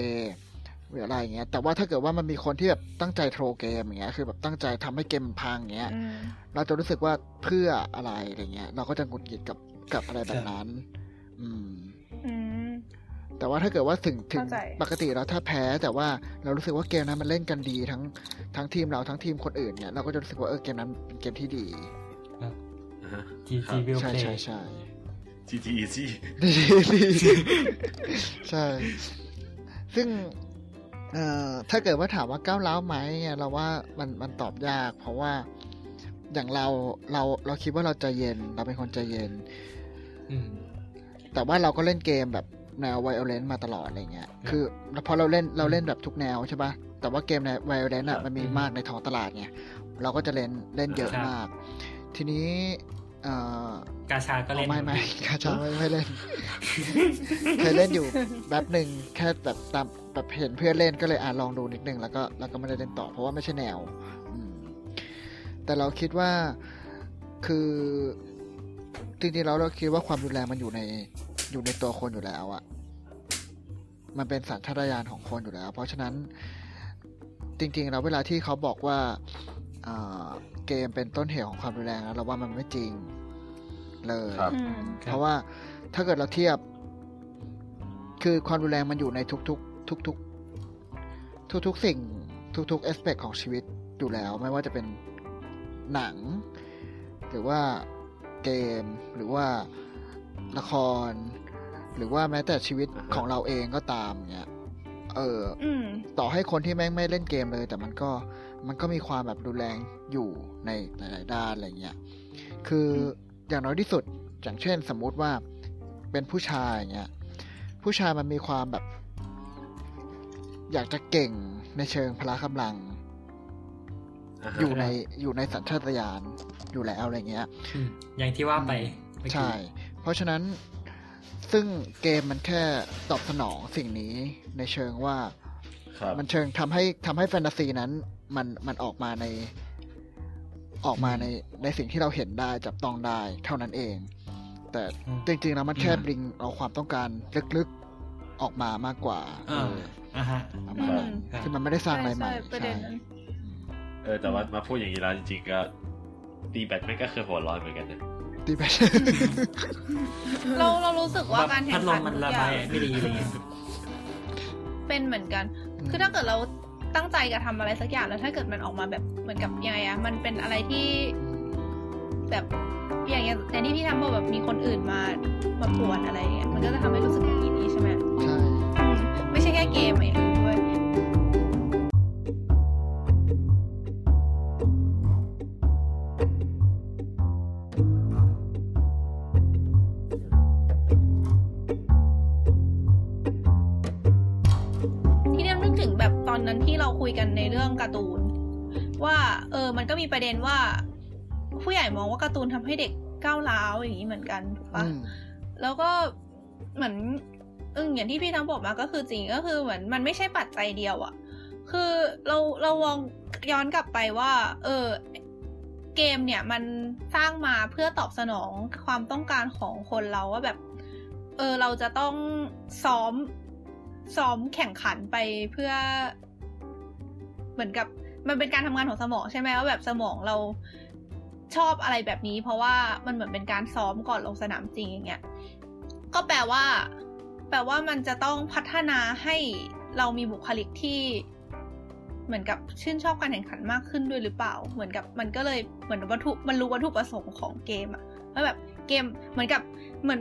หรืออะไรอย่างเงี้ย แต่ว่าถ้าเกิดว่ามันมีคนที่แบบตั้งใจโทรเกมอย่างเงี้ย คือแบบตั้งใจทำให้เกมมันพังอย่างเงี้ย
อืม
เราจะรู้สึกว่าเพื่ออะไรอะไรเงี้ย เราก็จะหงุดหงิดกับกับอะไรแบบนั้น อืม
อืม
แต่ว่าถ้าเกิดว่าถึงถึง
เข้าใจ
ปกติเราถ้าแพ้แต่ว่าเรารู้สึกว่าเกมนั้นมันเล่นกันดีทั้งทั้งทีมเราทั้งทีมคนอื่นเนี่ยเราก็จะรู้สึกว่าเออเกมนั้นเป็นเกมที่ดี
อ่าฮะ
GG will
ใช่
play
ใช่ใช่
GT Easy
ดีดีใช่ ซึ่งเอ่อถ้าเกิดว่าถามว่าก้าวร้าวไหมเนี่ยเราว่ามันมันตอบยาก เพราะว่าอย่างเราเราเราคิดว่าเราใจเย็น เราเป็นคนใจเย็น
อืม
แต่ว่าเราก็เล่นเกมแบบแนวไวโอเลนมาตลอดอะไรเงี้ย คือพอเราเล่นเราเล่นแบบทุกแนวใช่ปะแต่ว่าเกมในไวโอเลนอะมันมีมากในท้องตลาดไง เราก็จะเล่นเล่นเยอะมาก ทีนี้เอ่อ
กาชาก็เล่น
ไม่ไม่กาชาไม่ไม่เล่นเคยเล่นอยู่แป๊บหนึ่งแค่แบบตามแบบเห็นเพื่อนเล่นก็เลยอ่าลองดูนิดนึงแล้วก็แล้วก็ไม่ได้เล่นต่อเพราะว่าไม่ใช่แนวอืมแต่เราคิดว่าคือ จริงๆแล้วเราคิดว่าความรุนแรงมันอยู่ในอยู่ในตัวคนอยู่แล้วอะมันเป็นสัญชาตญาณของคนอยู่แล้ว เพราะฉะนั้นจริงๆแล้วเวลาที่เขาบอกว่าอ่าเกมเป็นต้นเหตุของความรุนแรงแล้วเราว่ามันไม่จริงเลย
ครับ
อืม
เพราะว่าถ้าเกิดเราเทียบ คือความรุนแรงมันอยู่ในทุกๆ ทุกๆ ทุกๆสิ่งทุกๆ a อสเปกของชีวิตอยู่แล้ว ไม่ว่าจะเป็นหนัง หรือว่า เกม หรือว่าละคร หรือว่าแม้แต่ชีวิต
อ่าฮะ
ของเราเองก็ตามเงี้ยเออ
อืม
ต่อให้คนที่แม่งไม่เล่นเกมเลย แต่มันก็มันก็มีความแบบรุนแรงอยู่ในหลาย ๆ ด้านอะไรเงี้ยคืออย่างน้อยที่สุดอย่างเช่นสมมุติว่าเป็นผู้ชายอย่างเงี้ยผู้ชายมันมีความแบบ อยากจะเก่งในเชิงพละกำลังา
ฮะ
อยู่ในอยู่ในสัญชาตญาณอยู่แล้วอะไรเงี้ย
อืมอย่างที่ว่าไปเมื่อกี้
ใช่ เพราะฉะนั้นซึ่งเกมมันแค่ตอบสนองสิ่งนี้ในเชิงว่า
ครับ
มันเชิงทำให้ทำให้แฟนตาซีนั้น มันมันออกมาในออกมาในในสิ่งที่เราเห็นได้จับต้องได้เท่านั้นเอง แต่
อืม
จริงๆแล้วมันแค่
อืม
บริงเอาความต้องการลึกๆออกมามากกว่า
อ่า
เออ
อ่าฮะ
ประมาณนั้น
ครับ
คือมันไม่ได้สร้างอะไรใหม่
ใช่
ออแต่ว่ามาพูดอย่างนี้แล้วจริงๆก็ตีแบตไม่งก็คือหัวร้อนเหมือนกันนะ
ตีแบต
เราเรารู้สึกว่าการแข่
พั
ง
ดล
ขั
ม
น
มัน
ทุก
ระ
อย่า
บางยไม่ดีอะไรเงี้ย
เป็นเหมือนกัน คือถ้าเกิดเราตั้งใจจะทำอะไรสักอย่างแล้วถ้าเกิดมันออกมาแบบเหมือนกับยังไงอะมันเป็นอะไรที่แบบอย่างอย่างอย่างที่พี่ทำบอกแบบมีคนอื่นมามาปวนอะไรอย่างเงี้ยมันก็จะทำให้รู้สึกอย่างนี้ใช่ไหม
ใช่
อืมไม่ใช่แค่เกมอย่าง เราคุยกันในเรื่องการ์ตูน ว่า เออ มันก็มีประเด็นว่า ผู้ใหญ่มองว่าการ์ตูนทำให้เด็กก้าวร้าวอย่างนี้เหมือนกันถูกปะ
อืม
แล้วก็เหมือนเอออย่างที่พี่ทั้งบอกมาก็คือจริงก็คือเหมือนมันไม่ใช่ปัจจัยเดียวอะคือเราเราลองย้อนกลับไปว่า เออเกมเนี่ยมันสร้างมาเพื่อตอบสนองความต้องการของคนเราว่าแบบ เออเราจะต้องซ้อมซ้อมแข่งขันไปเพื่อ เหมือนกับมันเป็นการทำงานของสมองใช่ไหมว่าแบบสมองเราชอบอะไรแบบนี้ เพราะว่ามันเหมือนเป็นการซ้อมก่อนลงสนามจริงอย่างเงี้ยก็แปลว่า แปลว่ามันจะต้องพัฒนาให้เรามีบุคลิกที่เหมือนกับชื่นชอบการแข่งขันมากขึ้นด้วยหรือเปล่า เหมือนกับมันก็เลยเหมือนวัตถุมันรู้วัตถุประสงค์ของเกมอะว่าแบบเกมเหมือนกับเหมือน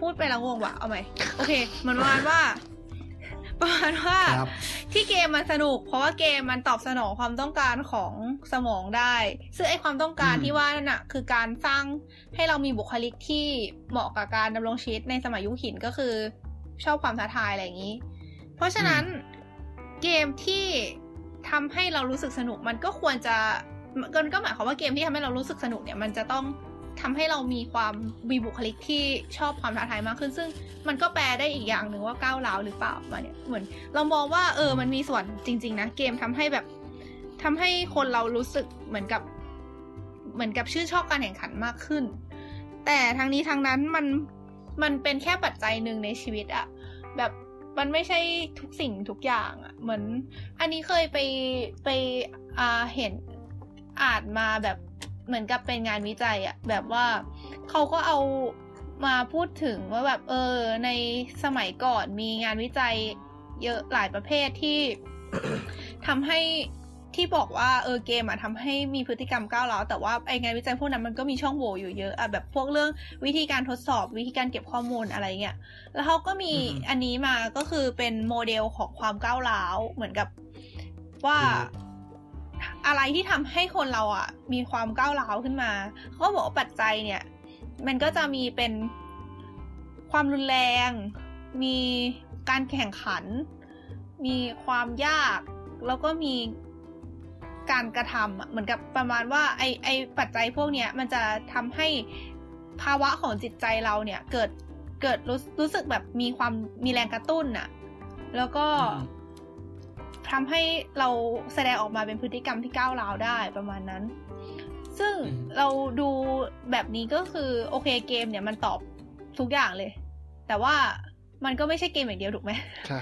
พูดไปแล้วงงว่ะเอาไหมโอเคเหมือนประมาว่า ประมาณว่า
ครับ
ที่เกมมันสนุก เพราะว่าเกมมันตอบสนองความต้องการของสมองได้ ซึ่งไอความต้องการ
อืม
ที่ว่านั่นน่ะคือการสร้างให้เรามีบุคลิกที่เหมาะกับการดำรงชีวิตในสมัยยุคหินก็คือ ชอบความท้าทายอะไรอย่างนี้ เพราะฉะนั้นเกมที่ทำให้เรารู้สึกสนุกมันก็ควรจะมันก็หมายความว่าเกมที่ทำให้เรารู้สึกสนุกเนี่ย มันจะต้อง ทำให้เรามีความมีบุคลิกที่ชอบความท้าทายมากขึ้น ซึ่งมันก็แปลได้อีกอย่างหนึ่งว่าก้าวร้าวหรือเปล่ามาเนี่ยเหมือนเรามองว่าเออมันมีส่วนจริง ๆ นะเกมทำให้แบบทำให้คนเรารู้สึกเหมือนกับ เหมือนกับชื่นชอบการแข่งขันมากขึ้น แต่ทางนี้ทางนั้นมันมันเป็นแค่ปัจจัยหนึ่งในชีวิตอะแบบมันไม่ใช่ทุกสิ่งทุกอย่างอะเหมือน อันนี้เคยไปไปอ่าเห็นอ่านมาแบบ เหมือนกับเป็นงานวิจัยอะแบบว่าเขาก็เอามาพูดถึงว่าแบบเออในสมัยก่อนมีงานวิจัยเยอะหลายประเภทที่ทำให้ที่บอกว่าเออเกมอะทำให้มีพฤติกรรมก้าวร้าวแต่ว่าไองานวิจัยพวกนั้นมันก็มีช่องโหว่อยู่เยอะอะแบบพวกเรื่องวิธีการทดสอบวิธีการเก็บข้อมูลอะไรเงี้ยแล้วเขาก็มี
อั
นนี้มาก็คือเป็นโมเดลของความก้าวร้าวเหมือนกับว่า อะไรที่ทำให้คนเราอะมีความก้าวร้าวขึ้นมาเขาก็บอกว่าปัจจัยเนี่ย มันก็จะมีเป็นความรุนแรง มีการแข่งขัน มีความยาก แล้วก็มีการกระทำอะเหมือนกับประมาณว่าไอไอปัจจัยพวกเนี้ยมันจะทำให้ภาวะของจิตใจเราเนี่ยเกิดเกิดรู้รู้สึกแบบมีความมีแรงกระตุ้นน่ะแล้วก็ ทำให้เราแสดงออกมาเป็นพฤติกรรมที่ก้าวร้าวได้ประมาณนั้น ซึ่ง
อืม
เราดูแบบนี้ก็คือโอเคเกมเนี่ยมันตอบทุกอย่างเลย แต่ว่ามันก็ไม่ใช่เกมอย่างเดียวถูกไหม
ใช่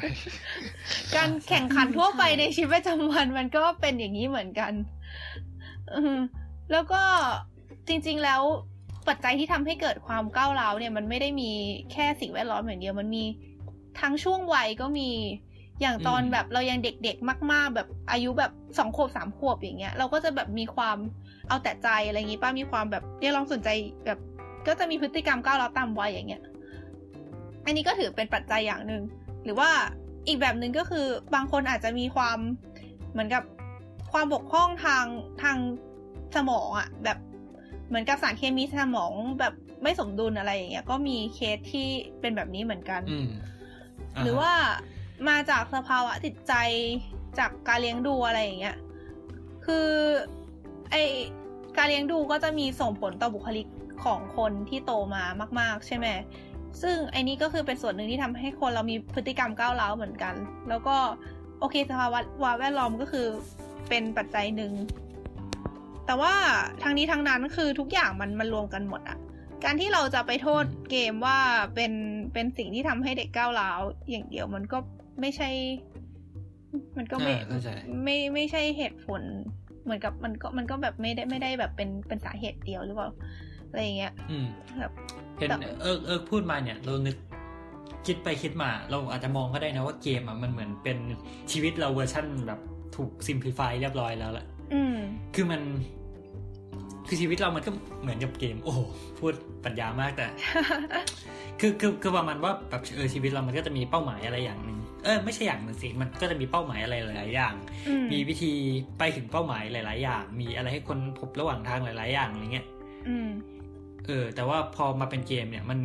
การแข่งขันทั่วไปในชีวิตประจำวันมันก็เป็นอย่างนี้เหมือนกันอืมแล้วก็จริง ๆ แล้วปัจจัยที่ทำให้เกิดความก้าวร้าวเนี่ย มันไม่ได้มีแค่สิ่งแวดล้อมอย่างเดียว มันมีทั้งช่วงวัยก็มี อย่างตอน
อืม
แบบเรายังเด็กๆ มาก ๆ แบบอายุแบบสองขวบสามขวบอย่างเงี้ย เราก็จะแบบมีความเอาแต่ใจอะไรอย่างงี้ป้ามีความแบบเรียกร้องสนใจแบบ ก็จะมีพฤติกรรมก้าวร้าวตามวัยอย่างเงี้ย อันนี้ก็ถือเป็นปัจจัยอย่างหนึ่งหรือว่าอีกแบบหนึ่งก็คือบางคนอาจจะมีความเหมือนกับความบกพร่องทางทางสมองอะแบบเหมือนกับสารเคมีสมองแบบไม่สมดุลอะไรอย่างเงี้ย ก็มีเคสที่เป็นแบบนี้เหมือนกัน
อืมา
หรือ
ฮะ
ว่า มาจากสภาวะจิตใจจากการเลี้ยงดูอะไรอย่างเงี้ย คือไอการเลี้ยงดูก็จะมีส่งผลต่อบุคลิกของคนที่โตมามาก ๆ ใช่ไหม ซึ่งไอนี้ก็คือเป็นส่วนหนึ่งที่ทำให้คนเรามีพฤติกรรมก้าวร้าวเหมือนกัน แล้วก็โอเคสภาวะแวดล้อมก็คือเป็นปัจจัยหนึ่ง แต่ว่าทางนี้ทางนั้นคือทุกอย่างมันมันรวมกันหมดอะการที่เราจะไปโทษเกมว่าเป็นเป็นสิ่งที่ทำให้เด็กก้าวร้าวอย่างเดียวมันก็ ไม่ใช่ มันก็ไม่
อ่าเข้าใจ
ไม่ไม่ใช่เหตุผล เหมือนกับมันก็มันก็แบบไม่ได้ไม่ได้แบบเป็นเป็นสาเหตุเดียวหรือเปล่าอะไรอย่างเงี้ย
อืม
แบบ
เห็น
แต่
เอิกเอิกพูดมาเนี่ย เรานึกคิดไปคิดมา เราอาจจะมองก็ได้นะว่าเกมอะมันเหมือนเป็นชีวิตเราเวอร์ชั่นแบบถูก simplify เรียบร้อยแล้วแหละ
อืม
คือมัน คือชีวิตเรามันก็เหมือนกับเกม โอ้โหพูดปรัชญามากแต่ คือคือคือประมาณว่าแบบเออชีวิตเรามันก็จะมีเป้าหมายอะไรอย่างหนึ่งเออไม่ใช่อย่างหนึ่งสิมันก็จะมีเป้าหมายอะไรหลาย ๆ อย่าง
อืม
มีวิธีไปถึงเป้าหมายหลาย ๆ อย่าง มีอะไรให้คนพบระหว่างทางหลาย ๆ อย่างอะไรเงี้ย
อืม
เออ แต่ว่าพอมาเป็นเกมเนี่ย มัน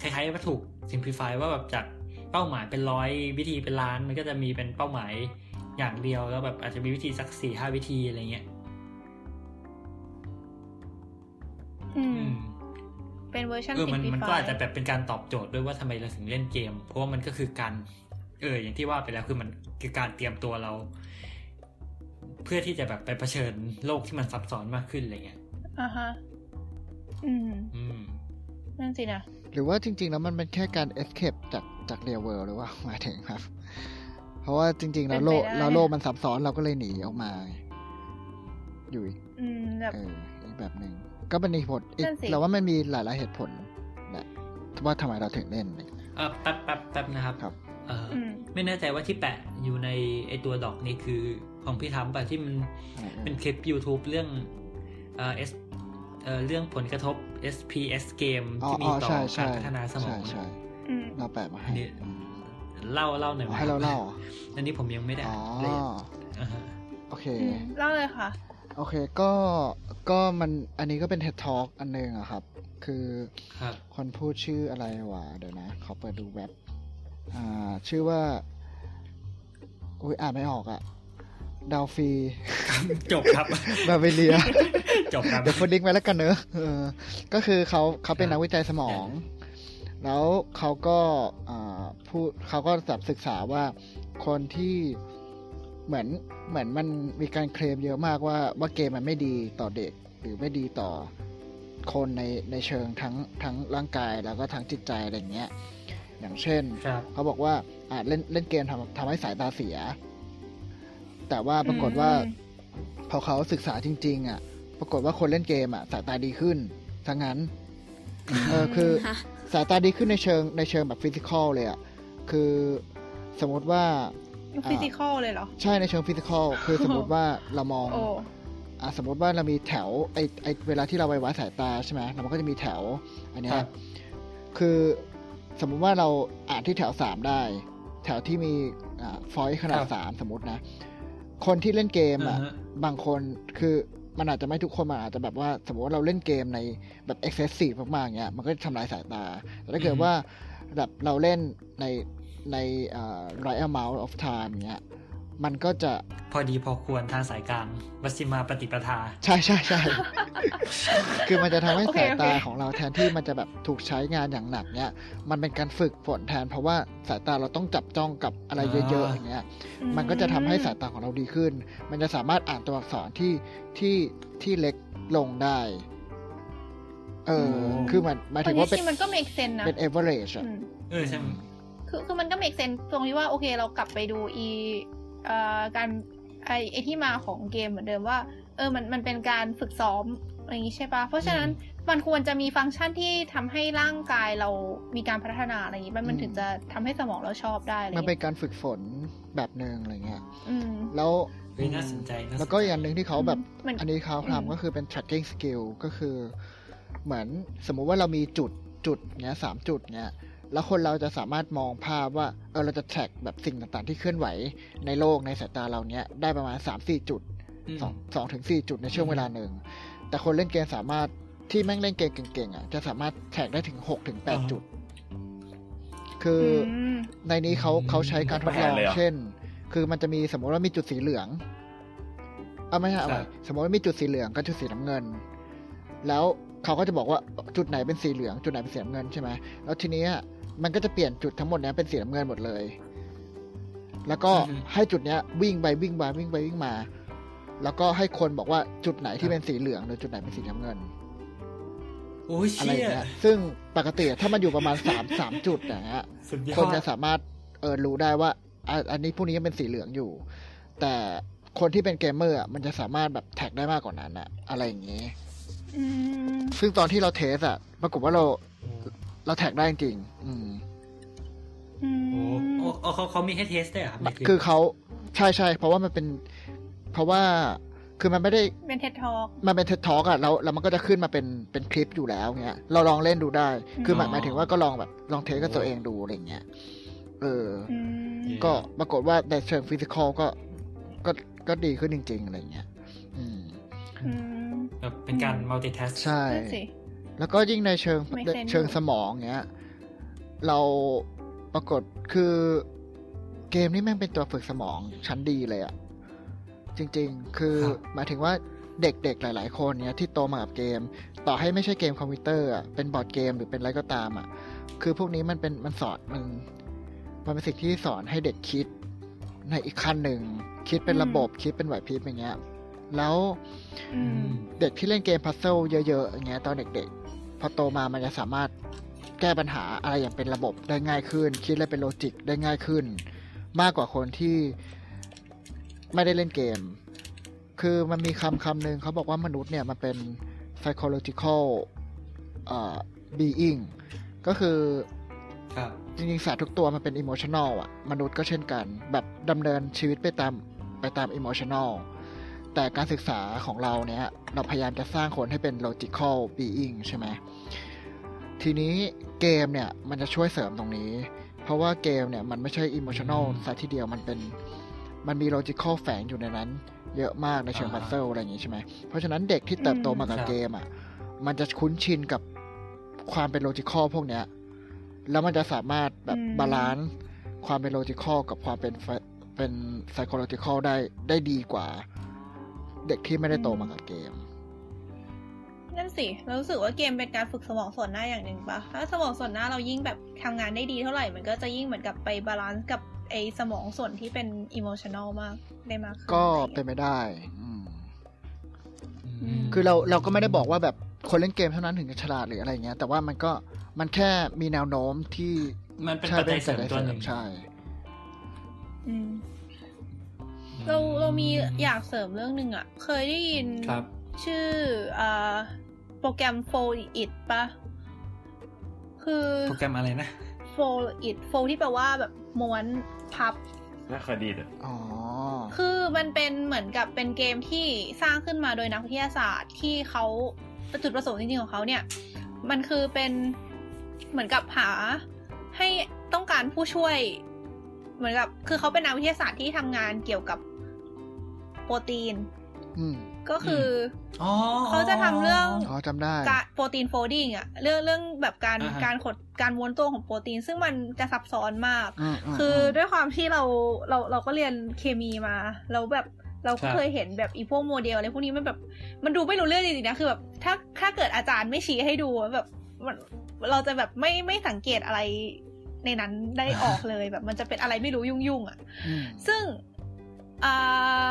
คล้ายๆว่าถูก simplify ว่าแบบจากเป้าหมายเป็นร้อยวิธีเป็นล้าน มันก็จะมีเป็นเป้าหมายอย่างเดียวแล้วแบบอาจจะมีวิธีสักสี่ห้าวิธีอะไรเงี้ย
เป็นเวอร์ชัน
เออมัน
simplify
มันก็อาจจะแบบเป็นการตอบโจทย์ด้วยว่าทำไมเราถึงเล่นเกม เพราะว่ามันก็คือการเอออย่างที่ว่าไปแล้วคือมันคือการเตรียมตัวเรา เพื่อที่จะแบบไปเผชิญโลกที่มันซับซ้อนมากขึ้นอะไรเงี้ย
อ่าฮะอืม
อืม
นั่นสินะ
หรือว่าจริง ๆ แล้วมันเป็นแค่การ escape จากจาก real world หรือว่าหมายถึงครับ เพราะว่าจริง ๆ แล้วโลก
เป็นไปได้
แล้วโลกมันซับซ้อนเราก็เลยหนีออกมา อยู่อีก
อืมแบบ
เอออีกแบบหนึ่ง ก็เป็นเหตุผลอีก
นั่นสิ
เราว่ามันมีหลายๆเหตุผลแหละว่าทำไมเราถึงเล่นเนี่ย
เออแป๊บแป๊บแป๊บนะครับ
ครับ
เอออ
อืม
ไม่แน่ใจว่าที่แปะอยู่ในไอตัวดอกนี่คือของพี่ทำป่ะที่มัน
อะไรเอ่ย
เป็นคลิป YouTube เรื่องเอ่อ S เอ่อเรื่องผลกระทบ SPS เกม
อ๋อ
ที่มี
อ๋อ
ต่อ
ใช่
กา
ใช่
รพัฒนาสมอง
ใช่ใช่
อืม
เราแปะมาให้
นี่เล่าเล่าหน่อยไหม
ให้เราเล่าเหรอ
อันนี้ผมยังไม่ได้
อ๋อ
เลยอ่าฮะ
โอเค
อืมเล่าเลยค่ะ
โอเคก็ก็มันอันนี้ก็เป็น TED Talk อันหนึงอะครับ คือ
ครับ
คนพูดชื่ออะไรวะเดี๋ยวนะขอเปิดดูเว็บอ่าชื่อว่าอุ้ยอ่านไม่ออกอะดาวฟี
จบครับ
บาเวเลีย
จบครับ
เดี๋ยวพูดลิงก์ไว้แล้วกันเนอะเออก็คือเขาเขาเป็น
ครับ
นักวิจัยสมอง แล้วเขาก็อ่าพูดเขาก็แบบศึกษาว่าคนที่ เหมือนเหมือนมันมีการเคลมเยอะมากว่าว่าเกมมันไม่ดีต่อเด็กหรือไม่ดีต่อคนในในเชิงทั้งทั้งร่างกายแล้วก็ทั้งจิตใจอะไรอย่างเงี้ย อย่างเช่น
ครับ
เขาบอกว่าอ่าเล่นเล่นเกมทำทำให้สายตาเสีย แต่ว่าปรากฏว่า
อืม
พอเขาศึกษาจริง ๆ อะ ปรากฏว่าคนเล่นเกมอะ สายตาดีขึ้นทั้งนั้นเออคือ
ฮะ
สายตาดีขึ้นในเชิงในเชิงแบบ physical เลยอะคือสมมติว่า
physical เลยเหรอ
ใช่ในเชิง physical คือสมมติว่าเรามอง
โอ้
อะสมมติว่าเรามีแถวไอไอเวลาที่เราไปวัดสายตาใช่ไหมแล้วมันก็จะมีแถว อันเนี้ยค
รับ
คือสมมุติว่าเราอ่านที่แถวสามได้ แถวที่มีอ่าฟอยต์ขนาด
ครับ
สามสมมตินะ คนที่เล่นเกมอะ
อ่าฮะ
บางคนคือมันอาจจะไม่ทุกคนมันอาจจะแบบว่า สมมติว่าเราเล่นเกมในแบบ excessive มากๆเงี้ยมันก็จะทำลายสายตาแต่ถ้าเกิดว่าแบบเราเล่นใน ในอ่า right amount of time เงี้ยมันก็จะ
พอดีพอควรทางสายกลางวัชิมาปฏิปทา
ใช่ใช่ใช่คือมันจะทำให้
โอเค
สายตา
โอเค
ของเราแทนที่มันจะแบบถูกใช้งานอย่างหนักเนี้ยมันเป็นการฝึกฝนแทน เพราะว่าสายตาเราต้องจับจ้องกับอะไรเยอะๆ
อ่า
อย่างเงี้ยมันก็จะทำให้สายตาของเราดีขึ้น มันจะสามารถอ่านตัวอักษรที่ที่ที่เล็กลงได้ เออคือมันหมายถึงว่า
จ
เป็น
ริงๆมันก็ make sense นะ
เป็น average อะ
อืม
เออใช่ไหม
คือคือมันก็ make sense ตรงที่ว่าโอเคเรากลับไปดูอีเอ่อการไอไอที่มาของเกมเหมือนเดิมว่า เออมันมันเป็นการฝึกซ้อมอะไรอย่างนี้ใช่ปะเพราะฉะนั้นมันควรจะมีฟังก์ชันที่ทำให้ร่างกายเรามีการพัฒนาอะไรอย่างนี้มันมันถึงจะทำให้สมองเราชอบได้อะไรอ
มัน
ย่าง
เป็น
เงี้ย
การฝึกฝนแบบหนึ่งอะไรเงี้ย
อืม
แล้ว
เฮ้ยน่าสนใจน่าสนใจ
แล้วก็อีกอย่างหนึ่งที่เขาแบบ
มัน
อันนี้เขา
อืม
ทำก็คือเป็น tracking skill ก็คือ เหมือนสมมุติว่าเรามีจุดจุดเนี้ยสามจุดเนี้ย แล้วคนเราจะสามารถมองภาพว่าเออเราจะ track แบบสิ่งต่างๆ ที่เคลื่อนไหวในโลกในสายตาเราเนี้ยได้ประมาณสามสี่จุด
อืม
สองสองถึงสี่จุดในช่วง
อืม
เวลาหนึ่ง แต่คนเล่นเกมสามารถที่แม่งเล่นเกมเก่งๆอะจะสามารถ track ได้ถึงหกถึงแปดจุด คืออ
ม
ในนี้เขาเขาใช้การทดลองเช่น คือมันจะมีสมมติว่ามีจุดสีเหลืองเอาไม่ใช่เอาใหม่
ครับ
สมมติว่ามีจุดสีเหลืองกับจุดสีน้ำเงิน แล้ว เขาก็จะบอกว่าจุดไหนเป็นสีเหลือง จุดไหนเป็นสีน้ำเงินใช่ไหมแล้วทีเนี้ยมันก็จะเปลี่ยนจุดทั้งหมดเนี้ยเป็นสีน้ำเงินหมดเลย แล้วก็
อือฮึ
ให้จุดเนี้ยวิ่งไปวิ่งมาวิ่งไปวิ่งมา แล้วก็ให้คนบอกว่าจุดไหนที่เป็นสีเหลืองหรือจุดไหนเป็นสีน้ำเงิน
โอ้ย
อะไร
เชี่ย
อย่างเงี้ยซึ่งปกติถ้ามันอยู่ประมาณสามสามจุดอย่างเงี้ย
สุดยอด
คนจะสามารถเออรู้ได้ว่าอะอันนี้พวกนี้ยังเป็นสีเหลืองอยู่ แต่คนที่เป็นเกมเมอร์อะมันจะสามารถแบบ track ได้มากกว่านั้นอะอะไรอย่างงี้
อืม
ซึ่งตอนที่เรา test อะปรากฏว่าเราเรา track ได้จริงๆอืม
อืม
โอ้โอ้โอ้เขาเขามีให้ test ด้วยเหรอครับในคลิป
คือเขาใช่ใช่เพราะว่ามันเป็น เพราะว่าคือมันไม่ได้
เป็น TED Talk
มันเป็น TED Talk อะแล้วแล้วมันก็จะขึ้นมาเป็นเป็นคลิปอยู่แล้วเงี้ย เราลองเล่นดูได้ คือหมายหมายถึงว่าก็ลองแบบลอง test กับตัวเองดูอะไรเงี้ยเออ
อืม
ก็ปรากฏว่าในเชิง physical ก็ก็ก็ดีขึ้นจริง ๆ อะไรเงี้ย อืม
อืม
แบบเป็นการ multitask
ใช่
นั่นสิ
แล้วก็ยิ่งในเชิง
Make sense
เชิงสมองเงี้ย เราปรากฏคือเกมนี่แม่งเป็นตัวฝึกสมองชั้นดีเลยอะจริง ๆ คือ
ครับ
หมายถึงว่าเด็กๆ หลาย ๆ คนเนี้ยที่โตมากับเกม ต่อให้ไม่ใช่เกมคอมพิวเตอร์อะเป็นบอร์ดเกมหรือเป็นอะไรก็ตามอะคือพวกนี้มันเป็นมันสอนมันมันเป็นสิ่งที่สอนให้เด็กคิดในอีกขั้นหนึ่ง คิดเป็นระบบคิดเป็นไหวพริบอย่างเงี้ย แล้ว
อืม
เด็กที่เล่นเกม puzzle เยอะๆอย่างเงี้ยตอนเด็กๆ พอโตมามันจะสามารถแก้ปัญหาอะไรอย่างเป็นระบบได้ง่ายขึ้น คิดอะไรเป็นโลจิกได้ง่ายขึ้น มากกว่าคนที่ไม่ได้เล่นเกม คือมันมีคำคำหนึ่งเขาบอกว่ามนุษย์เนี่ยมันเป็น psychological เอ่อ being ก็คือ
ครับ
จริงๆสัตว์ทุกตัวมันเป็นอิโมชัน a ลอะมนุษย์ก็เช่นกัน แบบดำเนินชีวิตไปตามไปตามอิ o มชัน a ล แต่การศึกษาของเราเนี่ยเราพยายามจะสร้างคนให้เป็น logical being ใช่ไหมทีนี้เกมเนี่ยมันจะช่วยเสริมตรงนี้ เพราะว่าเกมเนี่ยมันไม่ใช่อิ o มชัน a ลซะทีเดียวมันเป็นมันมี logical แฝงอยู่ในนั้น เยอะมากในเชิง
อ่า
puzzle อะไรอย่างนี้ใช่ไหมเพราะฉะนั้นเด็กที่เติบโตมากับ
ครับ
เกมอะมันจะคุ้นชินกับความเป็น logical พวกเนี้ยแล้วมันจะสามารถแบบ
อืม
balance ความเป็น logical กับความเป็น fi- เป็น psychological ได้ได้ดีกว่า เด็กที่ไม่ได้โตมากับเกม
นั่นสิเรารู้สึกว่าเกมเป็นการฝึกสมองส่วนหน้าอย่างหนึ่งปะถ้าสมองส่วนหน้าเรายิ่งแบบทำงานได้ดีเท่าไหร่ มันก็จะยิ่งเหมือนกับไป balance กับไอสมองส่วนที่เป็นอิโมชัน a ลมากได้มากขึ้น
ก็
อะไร
เป็น
เงี้ย
ไปได้อืม
อืม
คือเราเราก็ไม่ได้บอกว่าแบบคนเล่นเกมเท่านั้นถึงจะฉลาดหรืออะไรเงี้ย แต่ว่ามันก็มันแค่มีแนวโน้มที่
มันเป็น
ใช่
ปัจจัยเสริม
ปัจ
ตัวหนึ่ง
ใช่
อืม เราเรามีอยากเสริมเรื่องหนึ่งอะเคยได้ยิน
ครับ
ชื่ออ่าโปรแกรม f o l It ปะคือ
โปรแกรมอะไรนะ
f o l It f o l ที่แปลว่าแบบม้วนพับ
น่าเคยดีนะ
อ๋อ
คือมันเป็นเหมือนกับเป็นเกมที่สร้างขึ้นมาโดยนักวิทยาศาสตร์ที่เขาจุดประสงค์จริงๆของเขาเนี่ย มันคือเป็นเหมือนกับหาให้ต้องการผู้ช่วย เหมือนกับ คือเขาเป็นนักวิทยาศาสตร์ที่ทำงานเกี่ยวกับโป รตีน
อืม
ก็คือ
อ๋อ
เขาจะทำเรื่อง
อ๋อจำได้
การโปรตีนโฟลดิ้งอะเรื่องเรื่องแบบการ
อ่าฮะ
การขดการม้วนตัวของโปรตีน ซึ่งมันจะซับซ้อนมาก
อืมม
คือ
ม
อด้วยความที่เราเราเราก็เรียนเคมีมาแล้วแบบเราก็
ครับ
เคยเห็นแบบอีพวกโมเดลอะไรพวกนี้มันแบบ มันดูไม่รู้เรื่องจริงๆนะคือแบบถ้าถ้าเกิดอาจารย์ไม่ชี้ให้ดูแบบมันเราจะแบบไม่ไม่สังเกตอะไรในนั้นได้ออกเลยแบบ มันจะเป็นอะไรไม่รู้ยุ่งๆอะ
อืม
ซึ่งอ่า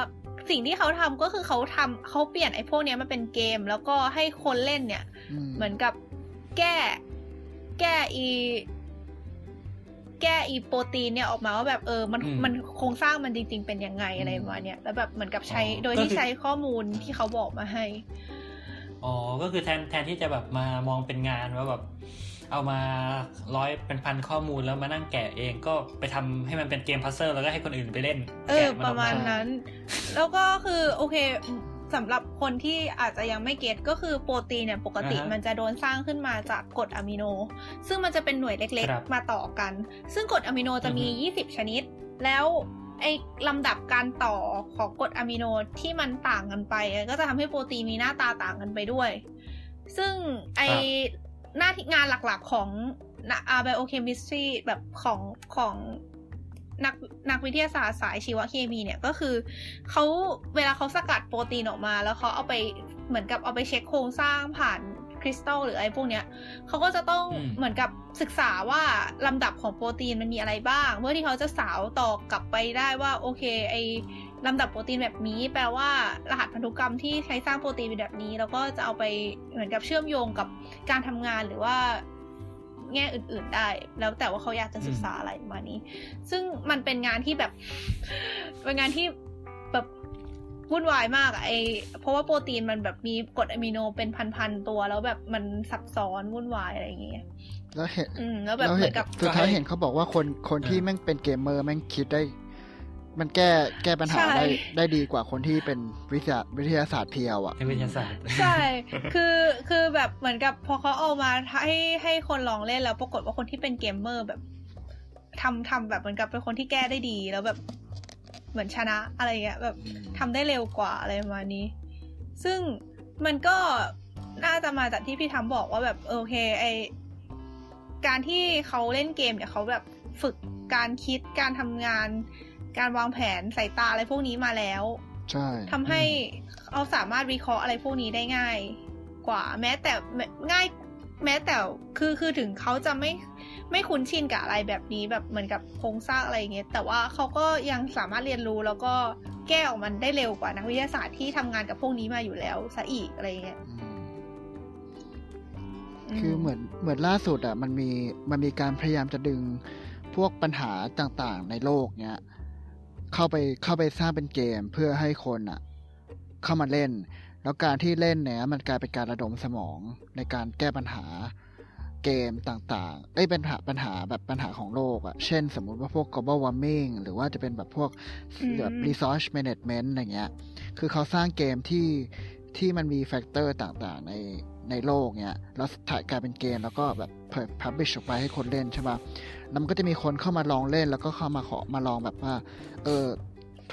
สิ่งที่เขาทำก็คือเขาทำเขาเปลี่ยนไอ้พวกเนี้ยมาเป็นเกม แล้วก็ให้คนเล่นเนี่ย เหมือนกับแก้ แก้อี แก้อีโปรตีนเนี่ยออกมาว่าแบบเออมัน
อืม
มันโครงสร้างมันจริง ๆ เป็นยังไงอะไรประมาณเนี้ยแล้วแบบเหมือนกับใช้
อ๋อ
โดย
ก็
ที่
คือ
ใช้ข้อมูลที่เขาบอกมาให้
อ๋อก็คือแทนแทนที่จะแบบมามองเป็นงานว่าแบบ เอามาร้อยเป็นพันข้อมูลแล้วมานั่งแกะเองก็ไปทำให้มันเป็นเกมพัซเซิลแล้วก็ให้คนอื่นไปเล่น
เออ
แกะน
ป
อ
ระ
อก
มาณนั้น แล้วก็คือโอเคสำหรับคนที่อาจจะยังไม่เก็ตก็คือโปรตีนเนี่ยปกติ
อ่าฮะ
มันจะโดนสร้างขึ้นมาจากกรดอะมิโน ซึ่งมันจะเป็นหน่วยเล็ก
ครับ
ๆมาต่อกัน ซึ่งกรดอะมิโนจะมี
อือฮึ
20 ชนิด แล้วไอ้ลำดับการต่อของกรดอะมิโนที่มันต่างกันไป ก็จะทำให้โปรตีนมีหน้าตาต่างกันไปด้วย ซึ่งไอ หน้าที่งานหลักๆของอาไบโอเคมิสทรีแบบของของนักนักวิทยาศาสตร์สายชีวเคมีเนี่ยก็คือเขาเวลาเขาสกัดโปรตีนออกมา แล้วเขาเอาไปเหมือนกับเอาไปเช็คโครงสร้างผ่านคริสตัลหรืออะไรพวกเนี้ยเขาก็จะต้อง
อืม
เหมือนกับศึกษาว่าลำดับของโปรตีนมันมีอะไรบ้าง เพื่อที่เขาจะสาวต่อกลับไปได้ว่าโอเคไอ ลำดับโปรตีนแบบนี้ แปลว่ารหัสพันธุกรรมที่ใช้สร้างโปรตีนเป็นแบบนี้ แล้วก็จะเอาไปเหมือนกับเชื่อมโยงกับการทำงานหรือว่าแง่อื่น ๆได้ แล้วแต่ว่าเขาอยากจะศึกษาอะไรประมาณนี้ ซึ่งมันเป็นงานที่แบบเป็นงานที่แบบวุ่นวายมากอะไอเพราะว่าโปรตีนมันแบบมีกรดอะมิโนเป็นพันๆตัว แล้วแบบมันซับซ้อนวุ่นวายอะไรอย่างเงี้ย
แล้วเห็น
อืมแล้วแบบ
เรา
เหมื
เห็
อนนกับ
สุดท้าย
ก็ให้
เห็นเขาบอกว่าคนคนที่แม่งเป็นเกมเมอร์แม่งคิดได้ มันแก้แก้ปัญหา
ใช่
ได้ได้ดีกว่าคนที่เป็นวิทยาวิทยาศาสตร์ pure อะ
เป็นวิทยาศาสตร์
ใช่ คือคือแบบเหมือนกับพอเขาเอามาให้ให้คนลองเล่นแล้วปรากฏว่าคนที่เป็นเกมเมอร์แบบทำทำแบบเหมือนกับเป็นคนที่แก้ได้ดีแล้วแบบเหมือนชนะอะไรเงี้ยแบบทำได้เร็วกว่าอะไรประมาณนี้ ซึ่งมันก็น่าจะมาจากที่พี่ทำบอกว่าแบบโอเคไอการที่เขาเล่นเกมเนี่ยเขาแบบฝึกการคิดการทำงาน การวางแผนสายตาอะไรพวกนี้มาแล้ว
ใช่
ทำให้เขาสามารถวิเคราะห์อะไรพวกนี้ได้ง่าย กว่า แม้แต่ง่าย แม้แต่คือคือถึงเขาจะไม่ไม่คุ้นชินกับอะไรแบบนี้แบบเหมือนกับโครงสร้างอะไรอย่างเงี้ยแต่ว่าเขาก็ยังสามารถเรียนรู้แล้วก็แก้ออกมันได้เร็วกว่านักวิทยาศาสตร์ที่ทำงานกับพวกนี้มาอยู่แล้วซะอีกอะไรเงี้ย
อืม
ม
คือเหมือนเหมือนล่าสุดอะมันมีมันมีการพยายามจะดึงพวกปัญหาต่างๆ ในโลกเนี้ย เข้าไปเข้าไปสร้างเป็นเกมเพื่อให้คนอะเข้ามาเล่น แล้วการที่เล่นเนี่ยมันกลายเป็นการระดมสมองในการแก้ปัญหาเกมต่างๆ เอ้ยปัญหาปัญหาแบบปัญหาของโลกอะเช่นสมมุติว่าพวก global warming หรือว่าจะเป็นแบบพวก
อืม
แบบ resource management อะไรเงี้ย คือเขาสร้างเกมที่ที่มันมี factor ต่างๆ ใน ในโลกเนี้ยแล้วถ่ายกลายเป็นเกมแล้วก็แบบเผย publish ออกไปให้คนเล่นใช่ป่ะแล้วมันก็จะมีคนเข้ามาลองเล่นแล้วก็เข้ามาขอมาลองแบบว่า เออ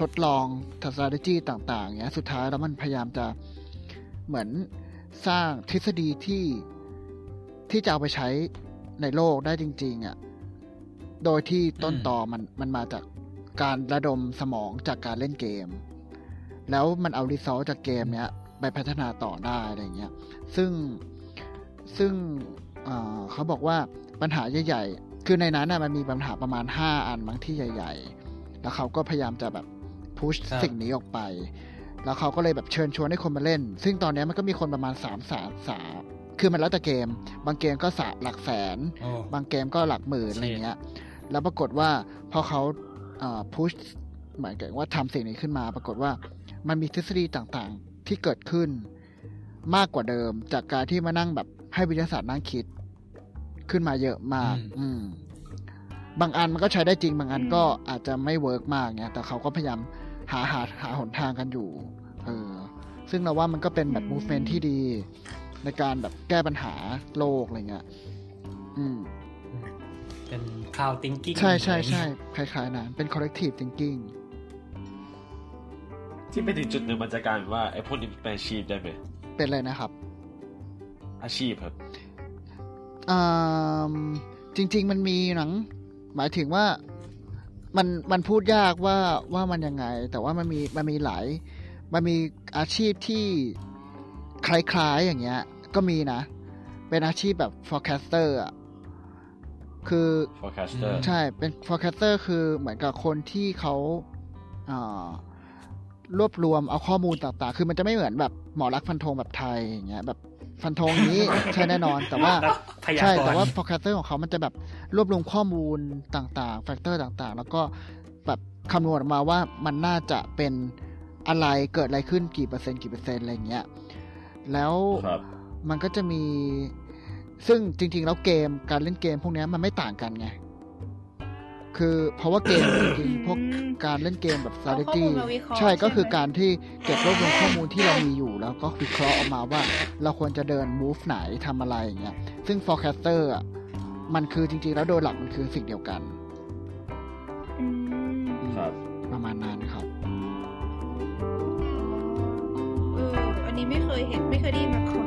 ทดลอง strategy ต่างๆเงี้ยสุดท้ายแล้วมันพยายามจะเหมือนสร้างทฤษฎีที่ที่จะเอาไปใช้ในโลกได้จริง ๆอะ่ะโดยที่ต้นตอมันมันมาจากการระดมสมองจากการเล่นเกม แล้วมันเอารีซอสจากเกมเนี้ย ไปพัฒนาต่อได้อะไรเงี้ยซึ่งซึ่งเอ่อเขาบอกว่าปัญหาใหญ่ๆ คือในนั้นน่ะมันมีปัญหาประมาณ 5 อันบางที่ใหญ่ ๆ แล้วเขาก็พยายามจะแบบพุช
ครับ
สิ่งนี้ออกไป แล้วเขาก็เลยแบบเชิญชวนให้คนมาเล่น ซึ่งตอนนี้มันก็มีคนประมาณ3ามสามสาคือมันแล้วแต่เกม บางเกมก็สาหลักแสน
โอ้
บางเกมก็หลักหมื่นอะไรเงี้ย แล้วปรากฏว่าพอเขาพุชเหมือนกับว่าทำสิ่งนี้ขึ้นมา ปรากฏว่ามันมีทฤษฎีต่างๆ ที่เกิดขึ้น มากกว่าเดิม จากการที่มานั่งแบบให้วิทยาศาสตร์นั่งคิด ขึ้นมาเยอะมาก อืม บางอันมันก็ใช้ได้จริง บางอันก็อาจจะไม่เวิร์กมากเนี่ยแต่เขาก็พยายามหาหาหาหนทางกันอยู่ เออ ซึ่งเราว่ามันก็เป็นแบบ
อืม
movement ที่ดี ในการแบบแก้ปัญหาโลกอะไรเงี้ย อืม
เป็น cloud thinking
ใช่ใช่ใช่คล้ายๆนั้นเป็น collective thinking
ที่ไปถึงจุดหนึ่งมันจะกลายเป็นว่าไอ้พวกนี้เป็นอาชีพได้ไหม
เป็นอะไรนะครับ
อาชีพครับ
อ่าจริง ๆ มันมีหนัง หมายถึงว่ามันมันพูดยากว่าว่ามันยังไง แต่ว่ามันมีมันมีหลายมันมีอาชีพที่คล้ายๆอย่างเงี้ย ก็มีนะ เป็นอาชีพแบบ forecaster อะคือ
forecaster
ใช่เป็น forecaster คือเหมือนกับคนที่เขาอ่า รวบรวมเอาข้อมูลต่างๆ คือมันจะไม่เหมือนแบบหมอลักษณ์ฟันธงแบบไทยอย่างเงี้ยแบบฟันธงนี้ใช่แน่นอน แต่ว่า
แล้วพยา
ใช่แต่ว่า forecaster ของเขามันจะแบบรวบรวมข้อมูลต่างๆ factor ต่างๆ แล้วก็แบบคำนวณออกมาว่ามันน่าจะเป็นอะไรเกิดอะไรขึ้นกี่เปอร์เซ็นต์กี่เปอร์เซ็นต์อะไรอย่างเงี้ยแล้ว
ครับ
มันก็จะมี ซึ่งจริง ๆ แล้วเกมการเล่นเกมพวกเนี้ยมันไม่ต่างกันไง คือเพราะว่าเกมจริงๆพวกการเล่นเกมแบบ
เอาข้อ
strategy
มูลมาวิเคราะห์
ใช่ก็คือ
ใช่ไหม
การที่เก็บรวบรวมข้อมูลที่เรามีอยู่ แล้วก็วิเคราะห์ออกมาว่าเราควรจะเดิน move ไหนทำอะไรอย่างเงี้ยซึ่ง forecaster อะมันคือจริงๆ แล้วโดยหลักมันคือสิ่งเดียวกัน
อืม
อืม
ครับ
ประมาณนั้นครับ
เอออันนี้ไม่เคยเห็นไม่เคยได้ยินมาก่อน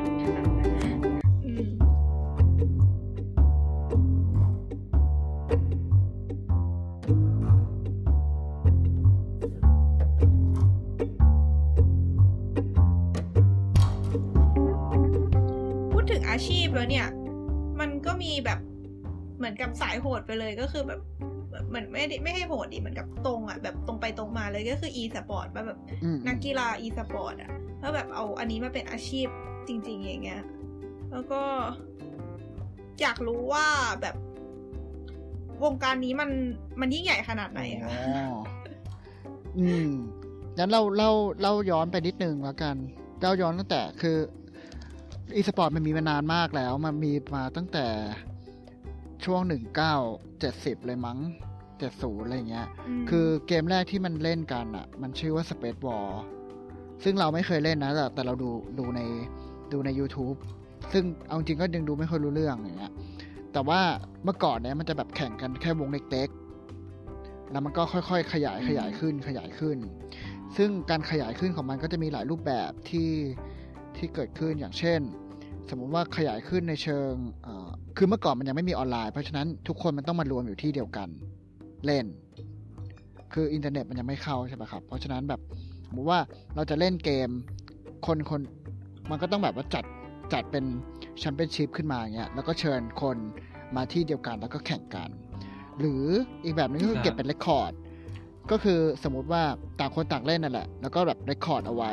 ชีพแล้วเนี่ย มันก็มีแบบเหมือนกับสายโหดไปเลยก็คือแบบเหมือนไม่ได้ไม่ให้โหดดิเหมือนกับตรงอะแบบตรงไปตรงมาเลยก็คือ e สปอร์ตแบบ
อืม
นักกีฬา e สปอร์ตอะแล้วแบบเอาอันนี้มาเป็นอาชีพจริง ๆ อย่างเงี้ย แล้วก็ อยากรู้ว่าแบบวงการนี้มันมันยิ่งใหญ่ขนาดไหนอะ
อ๋ออืมงั้นเราเล่าเล่าย้อนไปนิดนึงแล้วกันเล่าย้อนตั้งแต่คือ อีสปอร์ตมันมีมานานมากแล้ว มันมีมาตั้งแต่ช่วงหนึ่งเก้าเจ็ดสิบเลยมั้งเจ็ดศูนย์อะไรเงี้ย
ม
คือเกมแรกที่มันเล่นกันอะ มันชื่อว่า Space War ซึ่งเราไม่เคยเล่นนะ แต่แต่เราดูดูในดูใน YouTube ซึ่งเอาจริงก็ยังดูไม่ค่อยรู้เรื่องอย่างเงี้ย แต่ว่าเมื่อก่อนเนี่ยมันจะแบบแข่งกันแค่วงเล็กๆ แล้วมันก็ค่อยๆ ขยายขยายขึ้นขยายขึ้น ซึ่งการขยายขึ้นของมันก็จะมีหลายรูปแบบที่ ที่เกิดขึ้นอย่างเช่น สมมุติว่าขยายขึ้นในเชิงเอ่อคือเมื่อก่อนมันยังไม่มีออนไลน์ เพราะฉะนั้นทุกคนมันต้องมารวมอยู่ที่เดียวกันเล่น คืออินเทอร์เน็ตมันยังไม่เข้าใช่ไหมครับ เพราะฉะนั้นแบบสมมติว่าเราจะเล่นเกมคนคนมันก็ต้องแบบว่าจัดจัดเป็นแชมเปี้ยนชิพขึ้นมาอย่างเงี้ยแล้วก็เชิญคนมาที่เดียวกันแล้วก็แข่งกัน หรืออีกแบบนึงก็คือเก็บเป็น record ก็คือสมมุติว่าต่างคนต่างเล่นนั่นแหละ แล้วก็แบบ record เอาไว้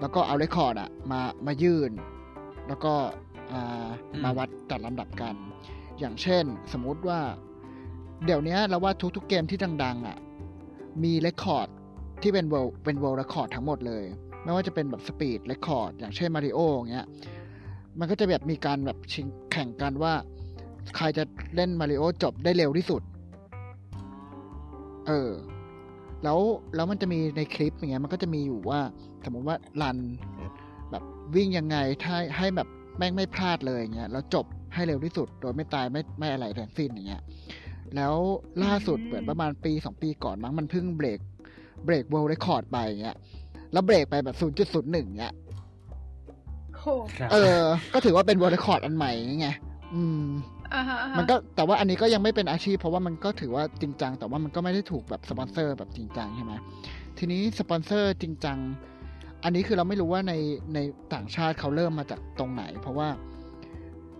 แล้วก็เอา record อะมามายื่น แล้วก็อ่า
อืม
มาวัดจัดลำดับกัน อย่างเช่น สมมุติว่า เดี๋ยวนี้เราว่าทุกๆเกมที่ดัง ๆอะมี record ที่เป็น world เป็น world record ทั้งหมดเลย ไม่ว่าจะเป็นแบบ speed record อย่างเช่น Mario อย่างเงี้ยมันก็จะแบบมีการแบบชิงแข่งกันว่า ใครจะเล่นมาริโอจบได้เร็วที่สุด เออ แล้วแล้วมันจะมีในคลิปอย่างเงี้ยมันก็จะมีอยู่ว่า สมมติว่ารันแบบวิ่งยังไงถ้าให้แบบแม่งไม่พลาดเลยอย่างเงี้ยแล้วจบให้เร็วที่สุด โดยไม่ตายไม่ไม่อะไรทั้งสิ้นอย่างเงี้ยแล้วล่าสุดเหมือนประมาณปีสองปีก่อนมั้งมันเพิ่งเบรกเบรก world record ไปอย่างเงี้ยแล้วเบรกไปแบบศูนย์จุดศูนย์หนึ่งเงี้ย
โห
ครับ
เออ ก็ถือว่าเป็น world record อันใหม่ไงอืม
อ่าฮะอ่าฮะ
มั นก็แต่ว่าอันนี้ก็ยังไม่เป็นอาชีพ เพราะว่ามันก็ถือว่าจริงจัง แต่ว่ามันก็ไม่ได้ถูกแบบสปอนเซอร์แบบจริงจังใช่ไหมทีนี้สปอนเซอร์จริงจัง อันนี้คือเราไม่รู้ว่าในในต่างชาติเขาเริ่มมาจากตรงไหน เพราะว่า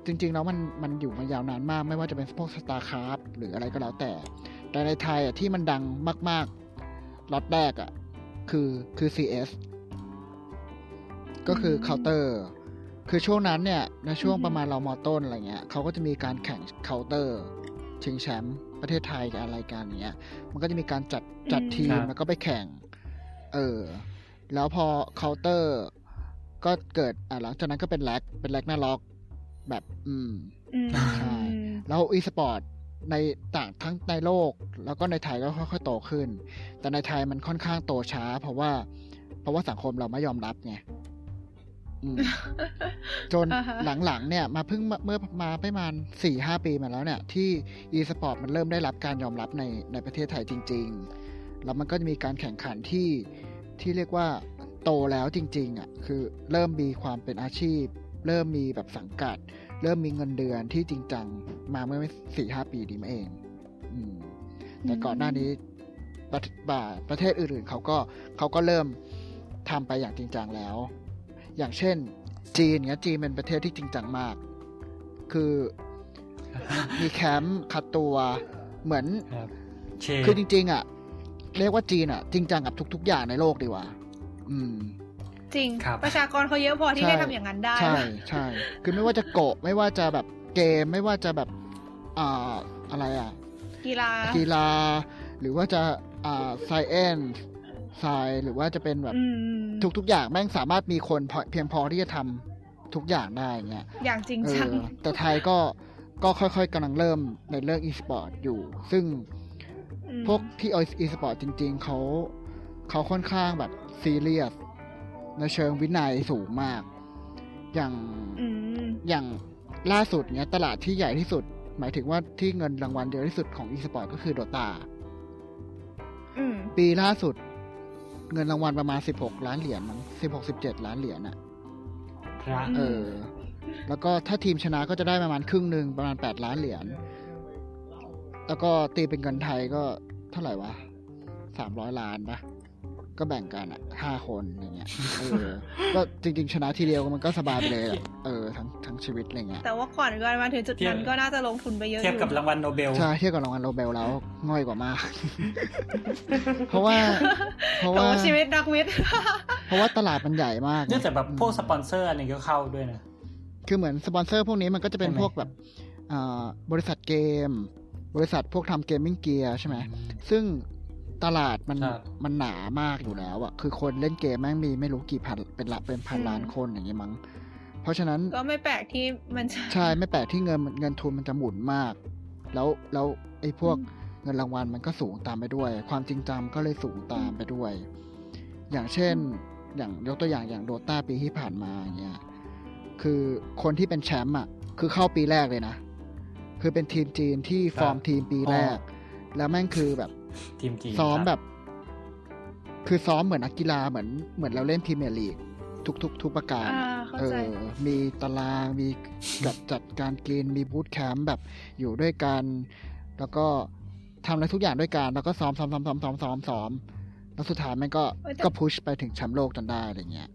จริง ๆ แล้วมันมันอยู่มายาวนานมาก ไม่ว่าจะเป็นพวก StarCraft หรืออะไรก็แล้วแต่ แต่ในไทยอะที่มันดังมากๆล็อตแรกอะคือคือ CS ก็คือเคาน์เตอร์คือช่วงนั้นเนี่ยในช่วงประมาณเรามอต้นอะไรเงี้ยเขาก็จะมีการแข่งเคาน์เตอร์ชิงแชมป์ประเทศไทยกับอะไรกันเงี้ย มันก็จะมีการจัดจัดทีมค
รับ
แล้วก็ไปแข่ง เออ แล้วพอเคาน์เตอร์ ก็เกิดอะหลังจากนั้นก็เป็น Rag เป็น Ragnarok แบบอืม
อืม
ใช่แล้วอีสปอร์ตในต่างทั้งในโลก แล้วก็ในไทยก็ค่อยๆโตขึ้น แต่ในไทยมันค่อนข้างโตช้า เพราะว่า เพราะว่าสังคมเราไม่ยอมรับไงอืม จน
อ่าฮะ
หลังๆเนี่ย มาเพิ่งมาเมื่อมาประมาณสี่ห้าปีมาแล้วเนี่ย ที่ e-sport มันเริ่มได้รับการยอมรับในในประเทศไทยจริง ๆ แล้วมันก็จะมีการแข่งขันที่ที่เรียกว่าโตแล้วจริง ๆอะคือเริ่มมีความเป็นอาชีพ เริ่มมีแบบสังกัด เริ่มมีเงินเดือนที่จริงจังมาเมื่อสี่ห้าปีนี้มาเอง อืม แต่ก่อนหน้านี้ประบ่าประเทศอื่นๆเขาก็เขาก็เริ่มทำไปอย่างจริงจังแล้ว อย่างเช่น จีนเนี้ยจีนเป็นประเทศที่จริงจังมาก คือมีแคมป์คัดตัวเหมือน
ครับเช
คือจริง ๆ อะ เรียกว่าจีนอะ จริงจังกับทุก ๆ อย่างในโลกดีกว่า อืม
จริง
ครับ
ประชากรเขาเยอะพอที่
ใช่
ได้ทำอย่างนั้นได้
ใช่ใช่คือไม่ว่าจะโกะไม่ว่าจะแบบเกมไม่ว่าจะแบบอ่าอะไรอะ
กีฬา
กีฬา หรือว่าจะอ่าไซเอน ไซหรือว่าจะเป็นแบบ
อืม
ทุกๆอย่างแม่งสามารถมีคนพอเพียงพอที่จะทำทุกอย่างได้เงี้ย
อย่างจริง
เอ
จัง
อแต่ไทยก็ก็ค่อยๆกำลังเริ่มในเรื่อง e-sport อยู่ ซึ่ง
ม
พวกที่ e-sport จริง ๆ เขาเขาค่อนข้างแบบซีเรียสในเชิงวินัยสูงมาก อย่าง
อืม
อย่างล่าสุดเนี้ยตลาดที่ใหญ่ที่สุด หมายถึงว่าที่เงินรางวัลเยอะที่สุดของ e-sport ก็คือ Dota
อืม
ปีล่าสุด เงินรางวัลประมาณ16ล้านเหรียญมั้ง16 17ล้านเหรียญอะ
พระ
เออ แล้วก็ถ้าทีมชนะก็จะได้ประมาณครึ่งหนึ่งประมาณ8ล้านเหรียญ แล้วก็ตีเป็นเงินไทยก็เท่าไหร่วะ300ล้านปะ ก็แบ่งกันอะห้าคนอย่างเงี้ยเออก็จริง ๆ ชนะทีเดียวมันก็สบายไปเลยอะเออทั้งทั้งชีวิตอะไรเงี้ย
แต่ว่าก่อนก่อนมาถึงจุดนั้นก็น่าจะลงทุนไปเยอะอ
เทียบกับรางวัลโนเบล
ใช่เทียบกับรางวัลโนเบลแล้วง่อยกว่ามาก เพราะว่า โอ้เพราะว่า
ชีวิตนักวิทย์
เพราะว่าตลาดมันใหญ่มาก
เนี่ยแต่แบบพวกสปอนเซอร์อะไรก็เข้าด้วยนะ
คือเหมือนสปอนเซอร์พวกนี้มันก็จะเป็น
ใช่ไหม
พวกแบบอ่าบริษัทเกม บริษัทพวกทำ gaming gear ใช่ไหมซึ่ง ตลาดมัน
ครับ
มันหนามากอยู่แล้วอะคือคนเล่นเกมแม่งมีไม่รู้กี่พันเป็นละเป็นพัน
อืม
ล้านคนอย่างงี้มั้ง เพราะฉะนั้น
ก็ไม่แปลกที่มันจะ
ใช่ไม่แปลกที่เงินเงินทุนมันจะหมุนมาก แล้วแล้วไอ้พวกเงินรางวัลมันก็สูงตามไปด้วย ความจริงจังก็เลยสูงตามไปด้วย อย่างเช่นอย่างยกตัวอย่างอย่างโดตาปีที่ผ่านมาอย่างเงี้ยคือคนที่เป็นแชมป์อะคือเข้าปีแรกเลยนะ คือเป็นทีมจีนที่ฟอร์ม
ครับ
ทีมปีแรก
อ๋
แล้วแม่งคือแบบ
ทีมจีน
ซ้อม
ครั
แบบ คือซ้อมเหมือนนักกีฬาเหมือนเหมือนเราเล่นพรีเมียร์ลีกทุกทุกทุกประการ
อ่าเข้า
เอ
ใจ
อมีตาราง มีแบบจัดการกิน มีบูธแคมป์แบบอยู่ด้วยกัน แล้วก็ทำอะไรทุกอย่างด้วยกัน แล้วก็ซ้อมซ้อมซ้อมซ้อมซ้อมซ้อมซ้อมแล้วสุดท้ายมันก็
เอ้ยแต่
ก็พุชไปถึงแชมป์โลกจนได้อะไรเงี้ย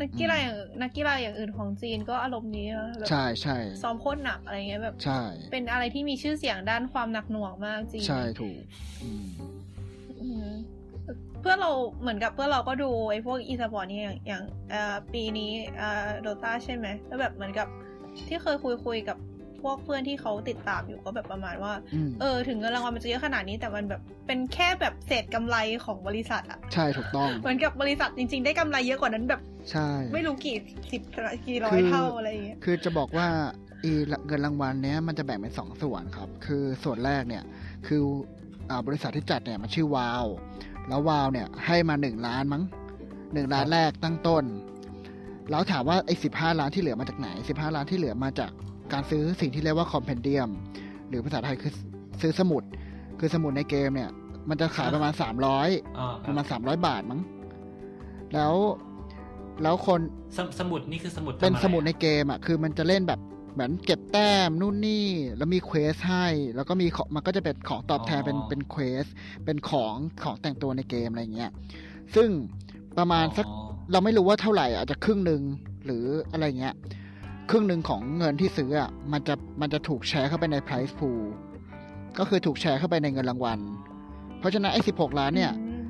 นักกีฬาอย่างนักกีฬาอย่างอื่นของจีนก็อารมณ์นี้นะแบบ
ใช่ใช่
ซ้อมโคตรหนักอะไรเงี้ยแบบ
ใช่
เป็นอะไรที่มีชื่อเสียงด้านความหนักหน่วงมากจริง
ใช่ถูกอืม
อืมเพื่อนเราเหมือนกับเพื่อนเราก็ดูไอ้พวกอีสปอร์ตนี่อย่างอย่างเอ่อปีนี้เอ่อโดตาใช่ไหมแล้วแบบเหมือนกับที่เคยคุยคุยกับพวกเพื่อนที่เขาติดตามอยู่ก็แบบประมาณว่า
อืม
เออ ถึงเงินรางวัลมันจะเยอะขนาดนี้แต่มันแบบเป็นแค่แบบเศษกำไรของบริษัทอะ
ใช่ถูกต้อง
เหมือนกับบริษัทจริง ๆ ได้กำไรเยอะกว่านั้นแบบ
ใช่
ไม่รู้กี่สิบกี่ร้อ
คื
ย
อ
เท่าอะไรอย่างเงี้ย
คือจะบอกว่าอีเงินรางวัลเนี้ยมันจะแบ่งเป็นสองส่วนครับ คือส่วนแรกเนี่ยคืออ่าบริษัทที่จัดเนี่ยมันชื่อวาวแล้ววาวเนี่ยให้มาหนึ่งล้านมั้งหนึ่งล้านแรกตั้งต้น แล้วถามว่าไอ้สิบห้าล้านที่เหลือมาจากไหนสิบห้าล้านที่เหลือมาจากการซื้อสิ่งที่เรียกว่า compendium หรือภาษาไทยคือซื้อสมุด คือสมุดในเกมเนี่ย มันจะขายประมาณสามร้อย
อ๋อครับ
ระมาณสามร้อยบาทมั้งแล้ว แล้วคน
สมสมุดนี่คือสมุด
เป็น
ทำอะไร
สมุดในเกมอะคือมันจะเล่นแบบเหมือนเก็บแต้มนู่นนี่แล้วมี quest ให้ แล้วก็มีของมันก็จะเป็นของตอบแทนเป็นเป็น questเป็นของของแต่งตัวในเกมอะไรเงี้ยซึ่งประมาณสัก
อ๋อ
เราไม่รู้ว่าเท่าไหร่อาจจะครึ่งหนึ่งหรืออะไรเงี้ยครึ่งหนึ่งของเงินที่ซื้ออะมันจะมันจะถูกแชร์เข้าไปใน price pool ก็คือถูกแชร์เข้าไปในเงินรางวัล เพราะฉะนั้นไอ้สิบหกล้านเนี่ย
อืม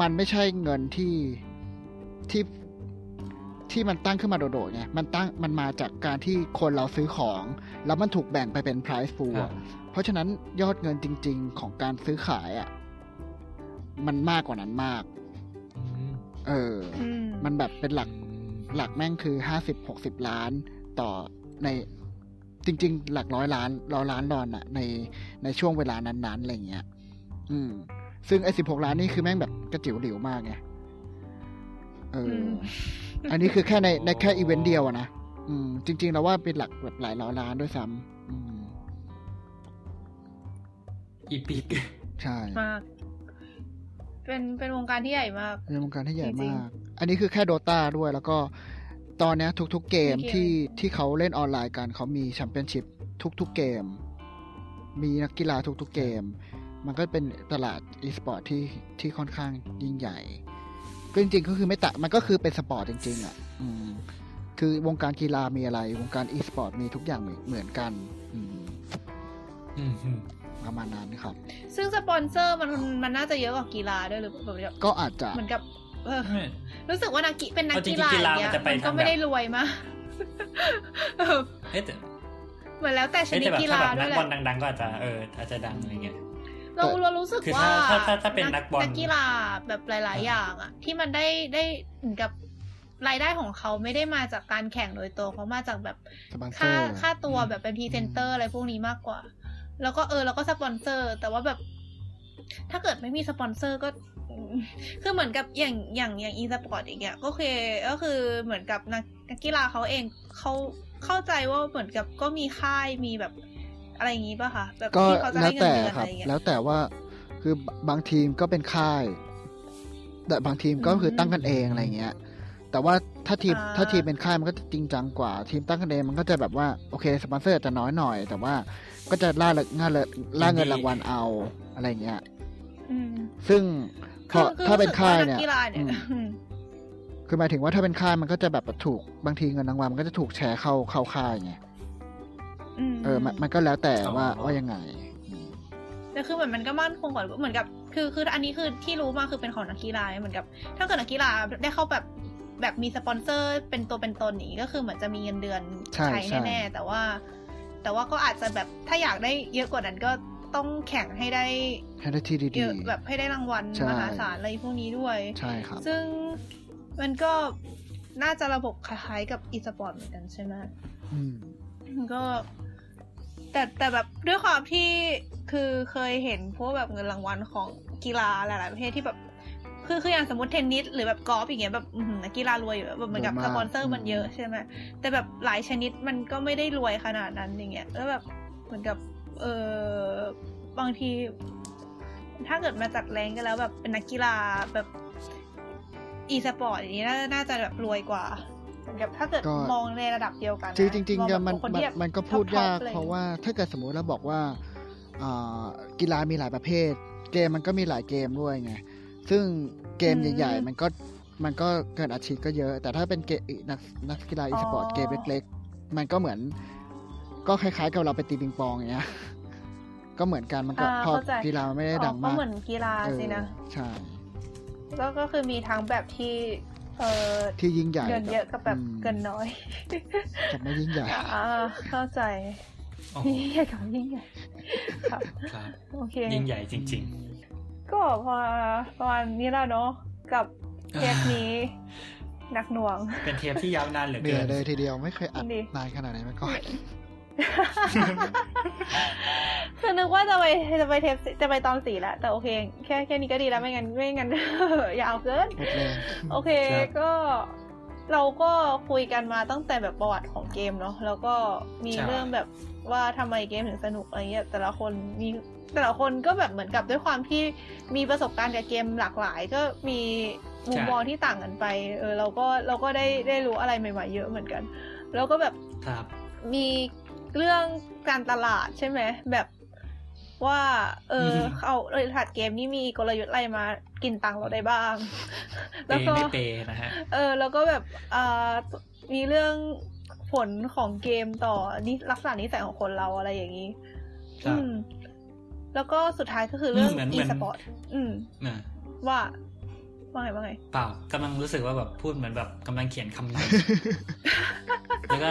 มันไม่ใช่เงินที่ที่ ที่มันตั้งขึ้นมาโดดๆไงมันตั้งมันมาจากการที่คนเราซื้อของ แล้วมันถูกแบ่งไปเป็น price pool
ครั
อะ
บ
เพราะฉะนั้นยอดเงินจริง ๆ ของการซื้อขายอะมันมากกว่านั้นมาก
อืม
เออ
อืม
มันแบบเป็นหลักหลักแม่งคือห้าสิบหกสิบล้านต่อในจริง ๆ หลักร้อยล้านร้อยล้านดอลอะในในช่วงเวลานั้นๆอะไรเงี้ย อืม ซึ่งไอ้สิบหกล้านนี่คือแม่งแบบกระจิ๋วหลิวมากไง เออ อ
ม
อันนี้คือแค่ในในแค่อีเวนต์เดียวอะนะอืม จริงๆแล้วว่าเป็นหลักแบบหลายร้อยล้านด้วยซ้ำอืม
epic
ใช่
มาก เป็นเป็นวงการที่ใหญ่มาก
เป็นวงการที่ใหญ่
จริง
มาก
ๆ
อันนี้คือแค่ Dota ด้วยแล้วก็ตอนเนี้ยทุกๆเกม
มีเกม
ที่ที่เขาเล่นออนไลน์กันเขามีแชมเปี้ยนชิพทุกๆเกม มีนักกีฬาทุกๆเกม มันก็เป็นตลาดอีสปอร์ตที่ที่ค่อนข้างยิ่งใหญ่ ก็จริงๆก็คือไม่ตะมันก็คือเป็นสปอร์ตจริง ๆ อะ อืม คือวงการกีฬามีอะไร วงการอีสปอร์ตมีทุกอย่างเหมือนเหมือนกันอืม
อืมอืม
ประมาณนั้นครับ
ซึ่งสปอนเซอร์มันมันน่าจะเยอะกว่ากีฬาด้วยหรือเปล่าแบบ
ก็อาจจะ
เหมือนกับเออ
เออ
รู้สึกว่านักกีเป็นนัก
เอาจริ
กี
งๆ
ฬา
กีฬา
อย่างเงี้
มัน
ย
จะไป
มันก็
ทาง
ไม่ได้
แบบ
รวยมากเออ
เอ้ยแต่
เหมือนแล้วแต่ช
เอ้ย
นิด
แต่แบบ
กี
ถ้า
ฬา
แบบ
ด้
นั
ว
ก
ยแห
บอล
ละ
ดังๆก็อาจจะเอออาจจะดังอะไรเงี้ย
เราเรารู้สึก
คือ
ว่า
ถ้าถ้าถ้าเป็นนักบอล
นักกีฬาแบบหลาย ๆ อย่างอะที่มันได้ได้เหมือนกับรายได้ของเขาไม่ได้มาจากการแข่งโดยตรงเขามาจากแบบ
สปอนเซอ
ค่า
ร์
ค่าค่าตัวแบบเป็นพรีเซนเตอร์อะไรพวกนี้มากกว่า แล้วก็เออแล้วก็สปอนเซอร์ แต่ว่าแบบ ถ้าเกิดไม่มีสปอนเซอร์ก็คือเหมือนกับอย่างอย่างอย่างอีสปอร์ตอย่างเงี้ยก็คือก็คือเหมือนกับนักนักกีฬาเขาเองเขาเข้าใจว่าเหมือนกับก็มีค่ายมีแบบ อะไรอย่างงี้ป่ะคะแบบ
ก็
ที่เขาจะ
แล้ว
ให้เงิน
แต่
เดือน
ค
อะ
รับ
ไรอย่างเงี้ย
แล้วแต่ว่าคือบางทีมก็เป็นค่าย แต่บางทีมก็คือตั้งกันเองอะไรเงี้ย แต่ว่าถ้าทีม
อ่า
ถ้าทีมเป็นค่ายมันก็จะจริงจังกว่า ทีมตั้งกันเองมันก็จะแบบว่าโอเคสปอนเซอร์อาจจะน้อยหน่อย แต่ว่าก็จะล่าเงินล่าเงินรางวัลเอาอะไรเงี้ย
อืม
ซึ่งพอ
คือ
ถ้าเป็น
รู้สึก
ค่าย
ว่
เนี่ย
กกีฬาเนี่ย
อืม
อืม
คือหมายถึงว่าถ้าเป็นค่ายมันก็จะแบบถูกบางทีเงินรางวัลมันก็จะถูกแชร์เข้าเข้าค่ายไง
อืม
เออมันมันก็แล้วแต่ว่า
อ๋อ
ว่ายังไงอืม
แต่คือเหมือนมันก็มั่นคงกว่าเหมือนกับ คือคืออันนี้คือที่รู้มาคือเป็นของนักกีฬาเหมือนกับ ถ้าเกิดนักกีฬาได้เข้าแบบแบบมีสปอนเซอร์เป็นตัวเป็นตนอย่างนี้ก็คือเหมือนจะมีเงินเดือน
ใช่
ใช้
ใช่
แน่ๆแต่ว่า แต่ว่าก็อาจจะแบบถ้าอยากได้เยอะกว่านั้นก็ต้องแข่งให้ได้
ให้ได้ที่
เย
ดี
อะแบบให้ได้รางวัล
ใช่
มหาศาลอะไรพวกนี้ด้วย
ๆใช่ครับ
ซึ่งมันก็น่าจะระบบคล้ายๆกับอีสปอร์ตเหมือนกันใช่ไหม
อืม
ก็ แต่แต่แบบด้วยความที่คือเคยเห็นพวกแบบเงินรางวัลของกีฬาหลายๆประเภทที่แบบคือคืออย่างสมมติเทนนิสหรือแบบกอล์ฟอย่างเงี้ยแบบอื้อหือนักกีฬารวยอยู่แล้วแบบเหมือนกับ
รวยมากส
ปอนเซอร์มันเยอะ
อืม
ใช่ไหมแต่แบบหลายชนิดมันก็ไม่ได้รวยขนาดนั้นอย่างเงี้ยแล้วแบบเหมือนกับเออบางที ถ้าเกิดมาจัดแรงกันแล้วแบบเป็นนักกีฬาแบบอีสปอร์ตอย่างนี้น่าน่าจะแบบรวยกว่า เหมือนกับถ้าเกิด
ก็
มองในระดับเดียวกันนะ
จริงจริง
มอ
ๆ
แบ
จะ
บ
มัน
คน
มัน
ที่แบบ
มันก็พูด
ท็อปๆ
ยาก
อะไร
เพราะว่าถ้าเกิดสมมุติเราบอกว่าอ่ากีฬามีหลายประเภท เกมมันก็มีหลายเกมด้วยไงซึ่งเกม
อืม
ใหญ่ๆมันก็มันก็เกินอาชีพก็เยอะ แต่ถ้าเป็นเกมนักนักกีฬาอีสปอร์ต
อ๋อ
เกมเล็กๆ มันก็เหมือน ก็คล้ายๆกับเราไปตีปิงปองอย่างเงี้ยก็เหมือนกันมันก็
อ่า
พอ
เข้าใจ
กีฬามันไม่ได้ดัง
อ๋อ
มาก
เหมือนกีฬา
เออ
สินะ
ใช่
ก็ก็คือมีทั้งแบบที่ เออ
ที่ยิ่งใหญ่
เงินเยอะกับแบบ
อืม
เงินน้อย
กับไม่ยิ่งใหญ่
อ่าเข้าใจ
โอ้โห
ยิ่งใหญ่กับยิ่งใหญ่ครับ
ครับ
โอเค
ยิ่งใหญ่จริง
ก็พอประมาณนี้แล้วเนาะกับเทปนี้หนักหน่วง
ๆเป็นเทปที่ยาวนานเหลือ
เหนื่
เกิ
อย
น
เลยทีเดียวไม่เคยอัด
ดี
นานขนาดไหนมาก่อน
คือนึกว่าจะไปจะไปเทปจะไปตอนสี่แล้วแต่โอเค แค่แค่นี้ก็ดีแล้วไม่งั้นไม่งั้นยาวเกิน
หมดแรง
โอเค
ครับ
ก็เราก็คุยกันมาตั้งแต่แบบประวัติของเกมเนาะแล้วก็มีเรื่องแบบว่าทำไมเกมถึงสนุกอะไรเงี้ยแต่ละคนมีแต่ละคนก็แบบเหมือนกับด้วยความที่มีประสบการณ์กับเกมหลากหลาย ก็มีมุมมองที่ต่างกันไป เออเราก็เราก็ได้ได้รู้อะไรใหม่ๆเยอะเหมือนกัน แล้วก็แบบ
ครับ
มี เรื่องการตลาดใช่ไหมแบบว่า เออ
อืม
เขาบริษัทเกมนี่มีกลยุทธ์อะไรมากินตังค์เราได้บ้าง
เป
แล้ว
ย์
ก็
ไม่เปย์นะฮะ
เออ แล้วก็แบบอ่ามีเรื่องผลของเกมต่อนิลักษณะนิสัยของคนเราอะไรอย่างนี้
ครับ
อืมแล้วก็สุดท้ายก็คือเรื่อง
เหมือน
e
เหมือน
สปอร์ตอืม
น่ะ
ว่า ว่าไงว่าไง
เปล่ากำลังรู้สึกว่าแบบพูดเหมือนแบบกำลังเขียนคำนำแล้วก็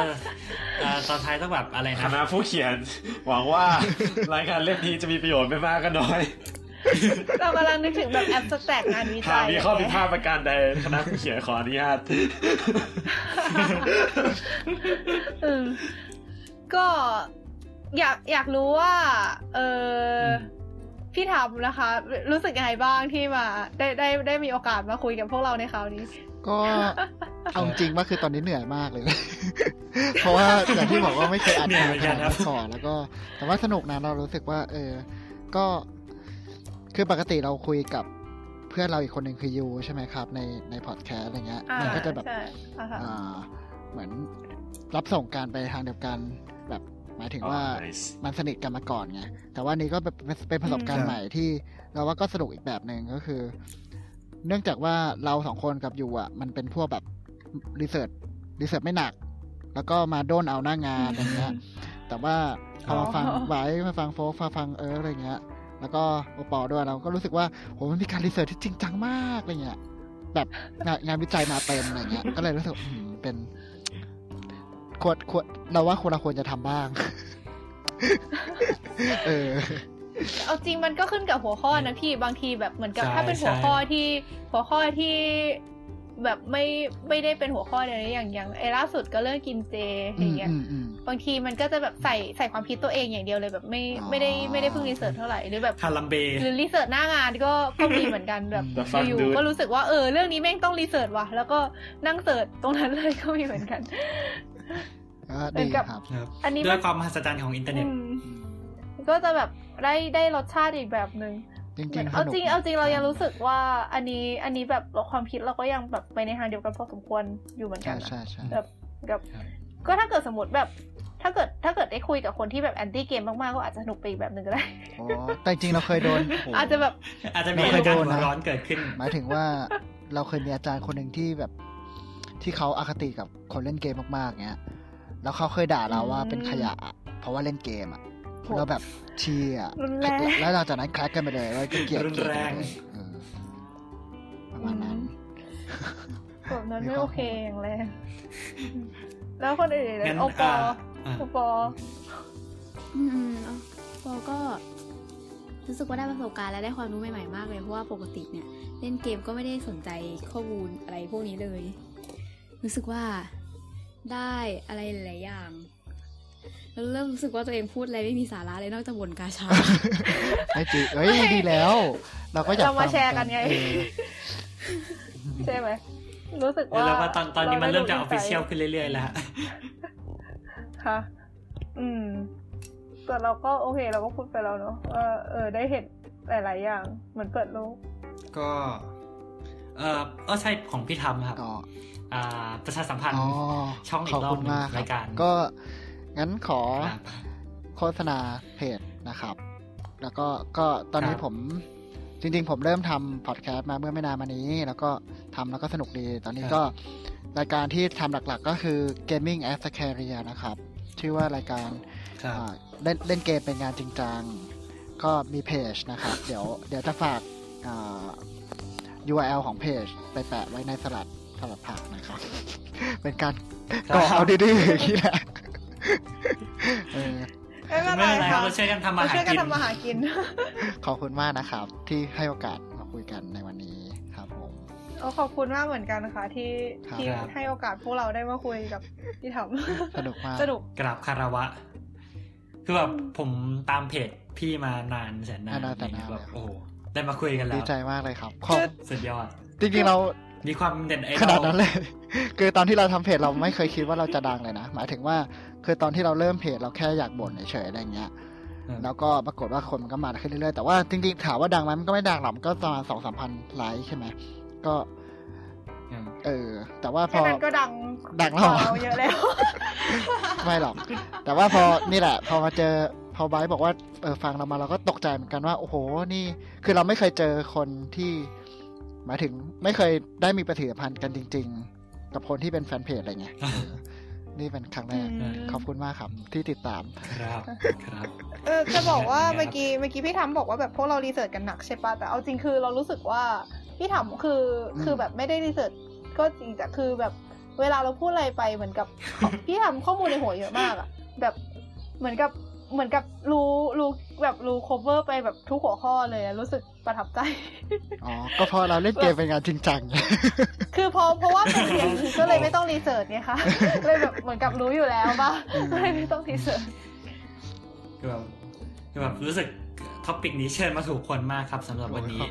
เอ่อตอนท้ายต้องแบบอะไร
ค
นะ
ณะผู้เขียน หวังว่ารายการเล่มนี้จะมีประโยชน์ไม่มากก็น้อย
เรากำลังนึกถึงแบบแอปสแต็กงานวิ
หาก
จัย
มีข้อผิด
ไง
พลาดประการใดคณะผู้เขียนขออนุญาต
อืมก็อยากอยากรู้ว่า เอออ
ม
พี่ทำนะคะ รู้สึกยังไงบ้างที่มาได้ได้ได้มีโอกาสมาคุยกับพวกเราในคราวนี้
ก็เอาจริงว่าคือตอนนี้เหนื่อยมากเลย เพราะว่าอย่างที่บอกว่าไม่เคยอ่าน
เหนื่อยเหมือนกันครับ
มาก่อนแล้วก็ แต่ว่าสนุกนะเรารู้สึกว่า เออ ก็คือปกติเราคุยกับเพื่อนเราอีกคนหนึ่งคือยูใช่ไหมครับ ในในพอดแคสต์อะไรเงี้ย
อ่า
มันก็จะแบบ
ใช่อ่าฮะ
อ่าเหมือนรับส่งการไปทางเดียวกันแบบ หมายถึงว่า
อ๋อ nice
มันสนิทกันมาก่อนไงแต่ว่านี้ก็แบบเป็นเป็นประสบการ
อื
ณ์
ม
ใหม่ที่เราว่าก็สนุกอีกแบบหนึ่งก็คือ เนื่องจากว่าเราสองคนกับยูอะ มันเป็นพวกแบบ research research ไม่หนัก แล้วก็มาโดนเอาหน้างานอะไรเงี้ย แต่ว่าพอมาฟัง
อ๋อ
ไว้มาฟังโฟกมาฟังเอออะไรเงี้ย แล้วก็โอปอด้วยเราก็รู้สึกว่าโหมันมีการรีเสิร์ชที่จริงจังมากอะไรเงี้ยแบบงานงานวิจัยมาเต็มอะไรเงี้ย ก็เลยรู้สึกอืมเป็น ควรควรเราว่าควรเราควรจะทำบ้าง เออ
เอาจริงมันก็ขึ้นกับหัวข้อนะพี่บางทีแบบเหมือนกับ
ใช่
ถ้าเป็นหัว
ใช่
ข้อที่หัวข้อที่แบบไม่ไม่ได้เป็นหัวข้อเดียวนี้อย่างอย่างไอ้ล่าสุดก็เรื่องกินเจอย่างเงี้ย
อืมอืม
บางทีมันก็จะแบบใส่ใส่ความคิดตัวเองอย่างเดียวเลยแบบไม่
อ๋อ
ไม่ได้ไม่ได้เพิ่งรีเสิร์ชเท่าไหร่หรือแบบ
คาลัมเบ
หรือ research หน้างานก็ก็มีเหมือนกันแบบ
The fuck
อยู่
dude
ๆก็รู้สึกว่าเออเรื่องนี้แม่งต้อง research ว่ะแล้วก็นั่ง search ตรงนั้นเลยก็มีเหมือนกัน
ก็ดี
เหมือนกัน
ครับ
ครับ
อันนี้
ด้
มั
วนยความมหัศจรรย์ของอินเทอร์เน็ต
อืมก็จะแบบได้ได้รสชาติอีกแบบหนึ่ง
จริงๆ
เอา
สนุก
จริงเอาจริงเรายังรู้สึกว่าอันนี้อันนี้แบบความคิดเราก็ยังแบบไปในทางเดียวกันพอสมควรอยู่เหมือนกั
ใช่
นนะ
ใช่ใช่ใช่
แบบแบบ
ครับ
ก็ถ้าเกิดสมมติแบบถ้าเกิดถ้าเกิดได้คุยกับคนที่แบบ anti เกมมากๆก็อาจจะสนุกไปอีกแบบหนึ่งก็ได้
โอ้แต่จริงๆเราเคยโดน
อาจจะแบบ
อาจจะมี
เราเคย
การ
โดน
หัว
นะ
ร้อนเกิดขึ้น
หมายถึงว่าเราเคยมีอาจารย์คนหนึ่งที่แบบ ที่เขาอาคติกับคนเล่นเกมมากๆเงี้ย แล้วเขาเคยด่าเราว่าเป็นขยะอะเพราะว่าเล่นเกมอะ
โห
เราแบบเชียร์
รุนแรง
แล้วหลังจากนั้นแคลกกันไปเลยว่าก็เกลียด
รุน
เกลียด
แรง
เลยเออประมาณนั้น
แบบนั้น
มี
ไม่
ความ
โอเคอย่างแรงแล้วคนอื่น
งั้น
โอปอ
อ่าอ่า
โอปอ
อืมๆเอาเราก็รู้สึกว่าได้ประสบการณ์และได้ความรู้ใหม่ๆมากเลยเพราะว่าปกติเนี่ย เล่นเกมก็ไม่ได้สนใจข้อมูลอะไรพวกนี้เลย รู้สึกว่าได้อะไรหลายๆอย่างแล้วเริ่มรู้สึกว่าตัวเองพูดอะไรไม่มีสาระเลยนอกจากบ่นกาชา
ไม่จริงเอ้ยดีแล้ว เราก็อยาก
เรามา
ฟัง
แชร์กันไง
เออ
ใช่ไหมรู้สึกว่า
แล้วว่าตอนตอนนี้มันเริ่มจะอ
ได้
อฟฟิเชียลขึ้นเรื่อยๆแล้วฮะ
ค่ะอืมแต่เราก็โอเค เราก็พูดไปแล้วเนอะว่าเออได้เห็นหลาย ๆ อย่าง เหมือนเปิดโลก
ก็ เออเออใช่ของพี่ทำครับ
อ๋อ
อ่า ประชาสัมพันธ์
อ๋อ
ช่องอี
ขอบ
กรอ
คุ
บ
ณ
หนึ่ง
มากค
รายการ
ก็งั้นขอ
ครับ
โฆษณาเพจนะครับ แล้วก็ก็ตอนนี้
ครับ
ผมจริงๆ ผมเริ่มทำพอดแคสต์มาเมื่อไม่นานมานี้ แล้วก็ทำแล้วก็สนุกดี ตอนนี้ก็รายการที่ทำหลักๆ ก็คือ Gaming as a Career นะครับ ชื่อว่ารายการ
ครับ
อ่าเล่นเล่นเกมเป็นงานจริงจัง ก็มีเพจนะครับ เดี๋ยวเดี๋ยวจะฝากอ่า URL ของเพจไปแปะไว้ในสลัด สลัดผักนะครับเป็นการ
ครับ
ก่อเอาดื้อๆอย่างนี้แหละเออ
ไม่เป็น
ไม่
ไร
เป็นไรค
ค่ะ
รับเราช่วยกันทำมา
เรา
หา
ช่วยกัน
กิน
ทำมาหากิน
ขอบคุณมากนะครับ ที่ให้โอกาสมาคุยกันในวันนี้ครับผม
โอ้ขอบคุณมากเหมือนกันนะคะที่
ครับ
ที่ให้โอกาสพวกเราได้มาคุยกับพี่ถม
สนุกมาก
สนุก
กราบคารวะ คือแบบผมตามเพจพี่มานานแสนนาน
นานแต่นาน
แบบโอ้โหได้มาคุยกันแล้
ดี
ว
ใจมากเลยครับขอบ
สุดยอด
จริงๆเรา
มีความเด่นไอ
ขนาดนั้นเลย คือตอนที่เราทำเพจเราไม่เคยคิดว่าเราจะดังเลยนะ หมายถึงว่า คือตอนที่เราเริ่มเพจเราแค่อยากบ่นเฉยๆอะไรเงี้ย แล้วก็ปรากฏว่าคนมันก็มาขึ้นเรื่อยๆ แต่ว่าจริงๆ ถามว่าดังไหมมันก็ไม่ดังหรอกมันก็ประมาณสองสามพันไลค์ใช่ไหม ก็
อืม
เออ แต่ว่าพ
แค่
อ
นั้นก็ดัง
ดังแล้วเหรอ
กาเราเยอะแล้ว
ไม่หรอก แต่ว่าพอ นี่แหละ พอมาเจอ พอไบร์ทบอกว่า เออ ฟังเรามาเราก็ตกใจเหมือนกันว่า โอ้โห นี่ คือเราไม่เคยเจอคนที่ หมายถึงไม่เคยได้มีปฏิสัมพันธ์กันจริง ๆ กับคนที่เป็นแฟนเพจอะไรเงี้ยเออนี่เป็นครั้งแรก
อืม
ขอบคุณมากครับที่ติดตาม
ครับครับ
เออจะบอกว่า
ครับ
เมื่อกี้เมื่อกี้พี่ทำบอกว่าแบบพวกเรารีเสิร์ชกันหนักใช่ปะแต่เอาจริงคือเรารู้สึกว่าพี่ทำคืออ
ม
คือแบบไม่ได้รีเสิร์ชก็จริงแต่คือแบบเวลาเราพูดอะไรไปเหมือนกับพี่ทำข้อมูลในหัวเยอะมากอะแบบเหมือนกับ เหมือนกับรู้รู้แบบรู้ cover ไปแบบทุกหัวข้อเลยอะรู้สึกประทับใจ
อ๋อ ก็เพราะเราเล่นเกมเป็นงานจริงจัง
คือเพราะเพราะว่าเป็นอย่างนี้ก็เลยไม่ต้อง research ไงคะเลยแบบเหมือนกับรู้อยู่แล้วป่ะ
อืม
ก็เลยไม่ต้อง research
คือแบบคือแบบรู้สึก topic นี้เชิญมาถูกคนมากครับสำหรับวันนี้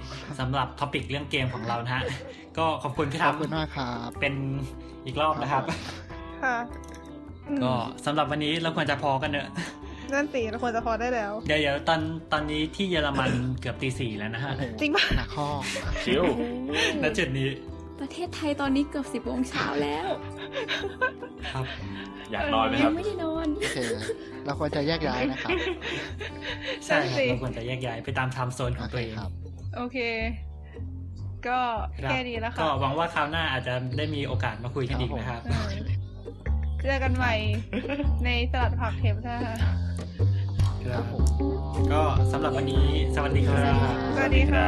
สำหรับ topic เรื่องเกมของเรานะฮะก็ขอบคุณพี่
ขอบ
ทำ
คุณมากครับ
เป็นอีกรอบนะครับ
ค่ะอืม
ก็สำหรับวันนี้เราควรจะพอกันเนอะ
นั่นสิเราควรจะพอได้แล้ว
เดี๋ยวเดี๋ยวตอนตอนนี้ที่เยอรมันเกือบตีสี่แล้วนะฮะ
จริงปะ
หนักข้อ
ชิว
ณจุดนี้
ประเทศไทยตอนนี้เกือบสิบโมงเช้าแล้ว
ครับ
อยากนอนไหมค
ยั
รับ
งไม่ได้นอน
โอเคเราควรจะแยกย้ายนะครับ
ใช่ครับ
นั่นสิ
เราควรจะแยกย้ายไปตามไทม์โซนข
โอ
อง
เค
ตัวเอง
ครับ
โอเคก็
รับ
แค่นี้แล้วค่ะ
ก็หวังว่าคราวหน้าอาจจะได้มีโอกาสมาคุยกันอีกนะครับ
เออเจอกันใหม่ในสลัดผักเทปหน้า
ครับผมก็สำหรับวันนี้สวัสดีครับ
สวัสดีค่ะ